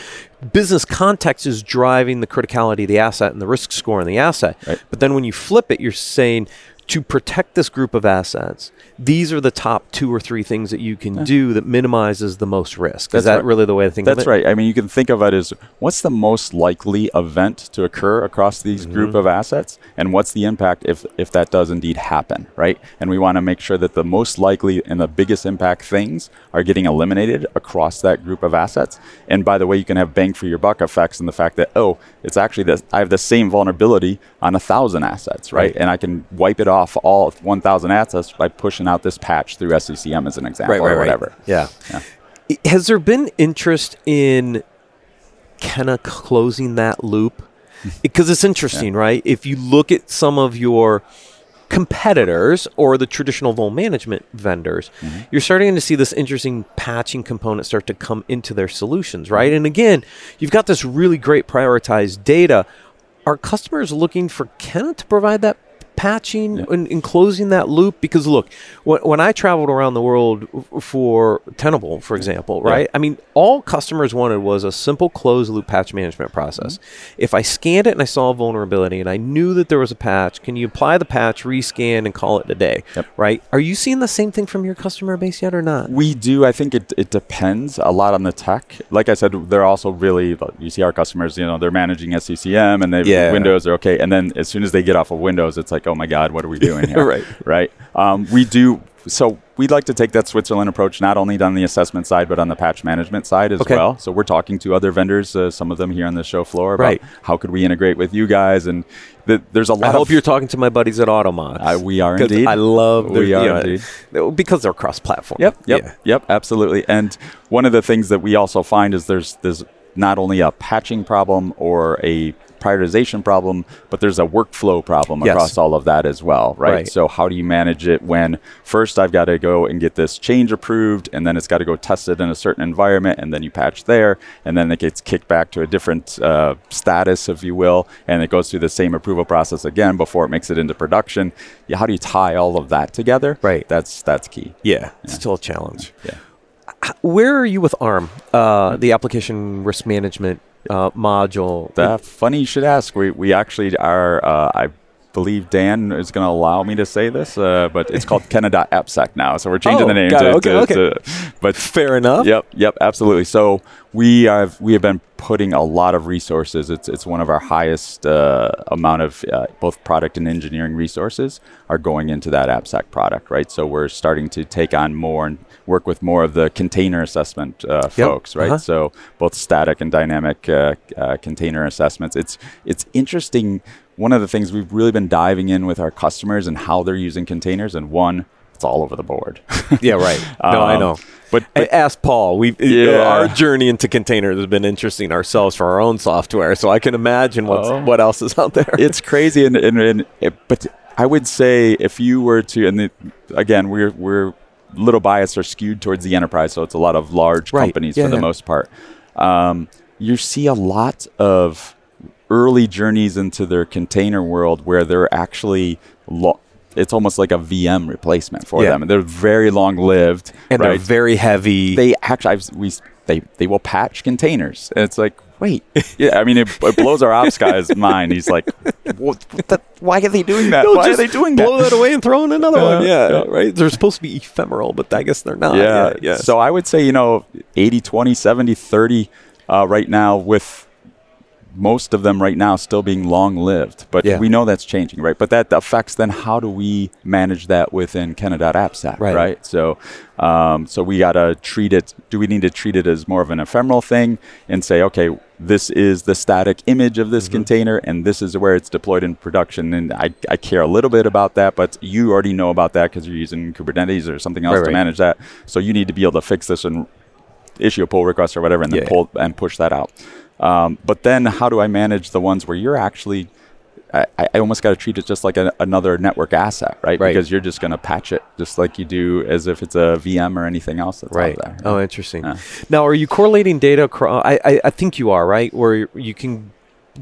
Business context is driving the criticality of the asset and the risk score on the asset. Right. But then when you flip it, you're saying to protect this group of assets, these are the top two or three things that you can do that minimizes the most risk. That's is that right. really the way to think of That's right. I mean, you can think of it as what's the most likely event to occur across these mm-hmm. group of assets, and what's the impact if if that does indeed happen, right? And we want to make sure that the most likely and the biggest impact things are getting eliminated across that group of assets. And by the way, you can have bang for your buck effects in the fact that oh, it's actually that I have the same vulnerability on a thousand assets, right? Right. And I can wipe it off all 1,000 assets by pushing out this patch through SCCM as an example right? or whatever. Yeah. Yeah. Has there been interest in kind of closing that loop? Mm-hmm. Because it's interesting, right? If you look at some of your competitors or the traditional vuln management vendors, mm-hmm. you're starting to see this interesting patching component start to come into their solutions, right? And again, you've got this really great prioritized data. Are customers looking for Kenna to provide that patching and, and closing that loop? Because look, when, when I traveled around the world for Tenable, for example, Yeah. right? I mean, all customers wanted was a simple closed loop patch management process. Mm-hmm. If I scanned it and I saw a vulnerability and I knew that there was a patch, can you apply the patch, rescan, and call it a day? Yep. Right? Are you seeing the same thing from your customer base yet or not? We do. I think it, it depends a lot on the tech. Like I said, they're also really, you see our customers, you know, they're managing SCCM and they Yeah. Windows are okay. And then as soon as they get off of Windows, it's like, oh my God, what are we doing (laughs) here? Right. Right. Um, we do. So we'd like to take that Switzerland approach, not only on the assessment side, but on the patch management side as Okay. well. So we're talking to other vendors, uh, some of them here on the show floor, about Right. how could we integrate with you guys. And th- there's a lot I of hope you're talking to my buddies at Automox. I- we are indeed. I love their, We are know, indeed. because they're cross-platform. Yep, yep, Yeah. yep, absolutely. And one of the things that we also find is there's there's not only a patching problem or a prioritization problem, but there's a workflow problem Yes. across all of that as well, right? Right. So how do you manage it when first I've got to go and get this change approved, and then it's got to go tested in a certain environment, and then you patch there, and then it gets kicked back to a different uh, status, if you will, and it goes through the same approval process again before it makes it into production. Yeah, how do you tie all of that together? Right. That's that's key. Yeah, it's still a challenge. Yeah. Where are you with ARM, uh, the application risk management uh, module? Uh, funny you should ask. We we actually are. Uh, I believe Dan is going to allow me to say this, uh, but it's called (laughs) Kenna.AppSec now. So we're changing Oh, the name. to. Okay, to- okay. to- but Fair enough. Yep, yep, absolutely. So we have we have been putting a lot of resources. It's it's one of our highest uh, amount of uh, both product and engineering resources are going into that AppSec product, right? So we're starting to take on more and work with more of the container assessment uh, folks, right? uh-huh. So both static and dynamic uh, uh, container assessments. It's it's interesting. One of the things we've really been diving in with our customers and how they're using containers, and one, it's all over the board. (laughs) Yeah, right. No, I Um, know. But, I but asked Paul. We Yeah. our journey into containers has been interesting ourselves for our own software, so I can imagine what's, Oh. what else is out there. it's crazy and, and, and it, but i would say if you were to and the, again we're we're little biased or skewed towards the enterprise, so it's a lot of large Right. companies Yeah, for the most part. Um, you see a lot of early journeys into their container world where they're actually lo- it's almost like a VM replacement for Yeah. them. They're very long lived, and right? they're very heavy. they actually I've, we they they will patch containers. And it's like wait, (laughs) yeah. I mean, it, it blows our ops guy's (laughs) mind. He's like, what, what the, why are they doing that? No, why are they doing blow that? that away and throw in another Yeah, one. Yeah, yeah. right. They're supposed to be ephemeral, but I guess they're not. yeah, yeah. So I would say you know 80 20 70 30 uh, right now with most of them right now still being long lived but Yeah. we know that's changing right but that affects then how do we manage that within Kenna.AppSec Right. right, so um, so we got to treat it do we need to treat it as more of an ephemeral thing and say okay this is the static image of this Mm-hmm. container and this is where it's deployed in production and I, I care a little bit about that but you already know about that because you're using Kubernetes or something else Right, to right. manage that so you need to be able to fix this and issue a pull request or whatever and then Yeah. pull and push that out. Um, but then how do I manage the ones where you're actually I, I almost got to treat it just like a, another network asset, right? Right. Because you're just going to patch it just like you do as if it's a VM or anything else that's Right. out there. Oh, interesting. Yeah. Now, are you correlating data across? I, I, I think you are, right? Where you can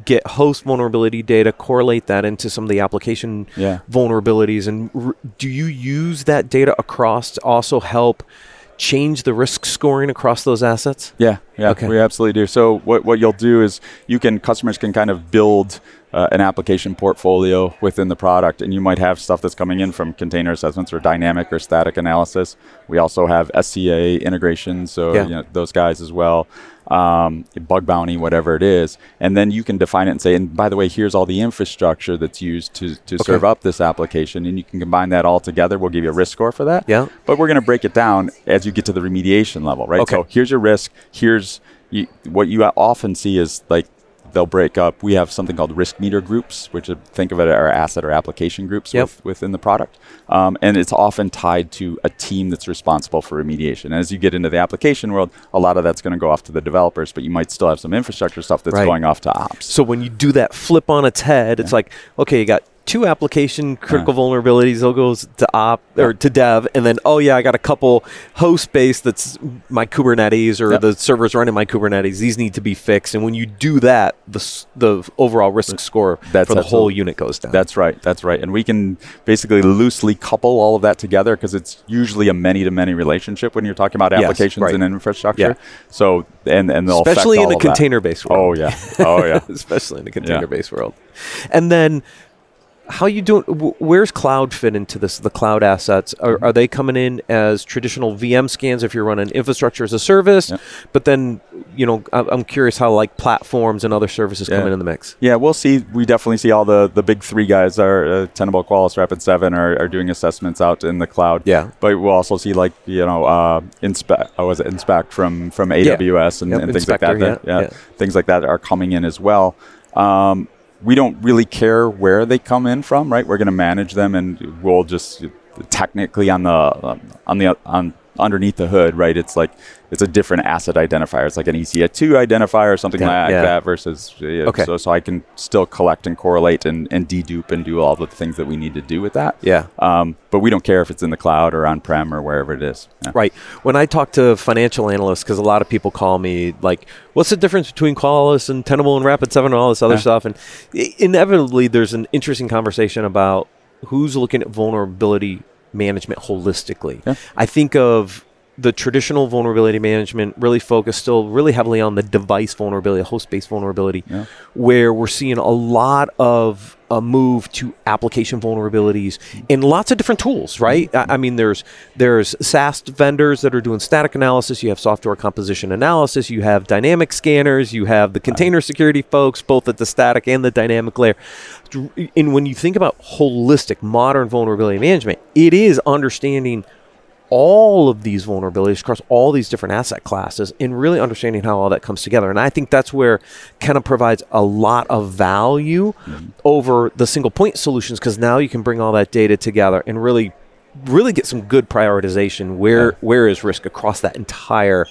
get host vulnerability data, correlate that into some of the application Yeah. vulnerabilities, and r- do you use that data across to also help change the risk scoring across those assets? Yeah, yeah, Okay. we absolutely do. So what what you'll do is you can customers can kind of build uh, an application portfolio within the product, and you might have stuff that's coming in from container assessments or dynamic or static analysis. We also have SCA integration, so Yeah. you know, those guys as well. Um, bug bounty, whatever it is, and then you can define it and say, and by the way, here's all the infrastructure that's used to, to serve up this application, and you can combine that all together. We'll give you a risk score for that. Yeah. But we're going to break it down as you get to the remediation level, right? Okay. So here's your risk. Here's you, what you often see is like they'll break up. We have something called risk meter groups, which think of it as our asset or application groups Yep. with, within the product. Um, and it's often tied to a team that's responsible for remediation. As you get into the application world, a lot of that's going to go off to the developers, but you might still have some infrastructure stuff that's Right. going off to ops. So when you do that flip on its head, it's like, okay, you got two application uh-huh. critical vulnerabilities. They'll goes to op or to dev, and then oh yeah, I got a couple host based that's my Kubernetes or Yep. the servers running my Kubernetes. These need to be fixed. And when you do that, the the overall risk score That's for the whole unit goes down. That's right. That's right. And we can basically loosely couple all of that together because it's usually a many-to-many relationship when you're talking about Yes, applications right. and infrastructure. Yeah. So and and they'll especially in all the container based world. Oh yeah. Oh yeah. (laughs) especially in the container based world. And then how you doing where's cloud fit into this the cloud assets are, are they coming in as traditional vm scans if you're running infrastructure as a service Yep. but then you know I- i'm curious how like platforms and other services come in in the mix Yeah, we'll see. We definitely see all the, the big three guys are uh, Tenable, Qualys, Rapid7 are, are doing assessments out in the cloud. Yeah. But we'll also see like, you know, uh, inspect, oh, was it inspect from, from AWS and, Yep, and things like that. Inspector, that- yeah, yeah. Things like that are coming in as well. Um, we don't really care where they come in from, right? We're going to manage them and we'll just technically on the, on the, on underneath the hood, right? It's like, it's a different asset identifier. It's like an EC2 identifier or something Yeah, like yeah. that versus uh, Okay. so, so I can still collect and correlate and, and dedupe and do all the things that we need to do with that. Yeah. Um, but we don't care if it's in the cloud or on prem or wherever it is. Yeah. Right. When I talk to financial analysts, because a lot of people call me like, "What's the difference between Qualys and Tenable and Rapid7 and all this other Yeah. stuff?" And inevitably, there's an interesting conversation about who's looking at vulnerability management holistically. Yeah. I think of the traditional vulnerability management really focused still really heavily on the device vulnerability, host-based vulnerability, Yeah. where we're seeing a lot of a move to application vulnerabilities in lots of different tools, right? Mm-hmm. I, I mean, there's there's SAST vendors that are doing static analysis. You have software composition analysis. You have dynamic scanners. You have the container security folks, both at the static and the dynamic layer. And when you think about holistic modern vulnerability management, it is understanding all of these vulnerabilities across all these different asset classes and really understanding how all that comes together. And I think that's where kind of provides a lot of value mm-hmm. over the single point solutions because now you can bring all that data together and really really get some good prioritization where where is risk across that entire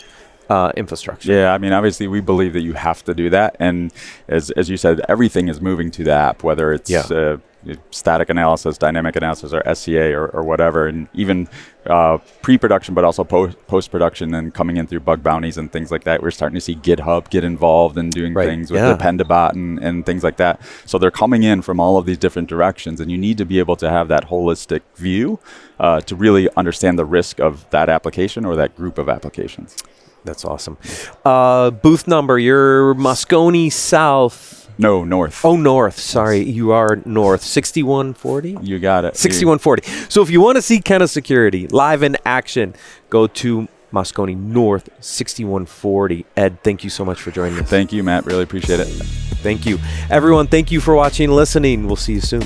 uh, infrastructure. Yeah, I mean, obviously, we believe that you have to do that, and as as you said, everything is moving to the app, whether it's Yeah. uh, static analysis, dynamic analysis, or SCA, or, or whatever, and even uh, pre-production, but also post post-production, and coming in through bug bounties and things like that. We're starting to see GitHub get involved in doing Right, things with yeah. the Dependabot and, and things like that. So they're coming in from all of these different directions, and you need to be able to have that holistic view uh, to really understand the risk of that application or that group of applications. That's awesome. Uh, booth number, you're Moscone South. No, north. Oh, North. Sorry, you are North. 6140? You got it. 6140. So if you want to see Kenna Security live in action, go to Moscone North 6140. Ed, thank you so much for joining us. Thank you, Matt. Really appreciate it. Thank you. Everyone, thank you for watching and listening. We'll see you soon.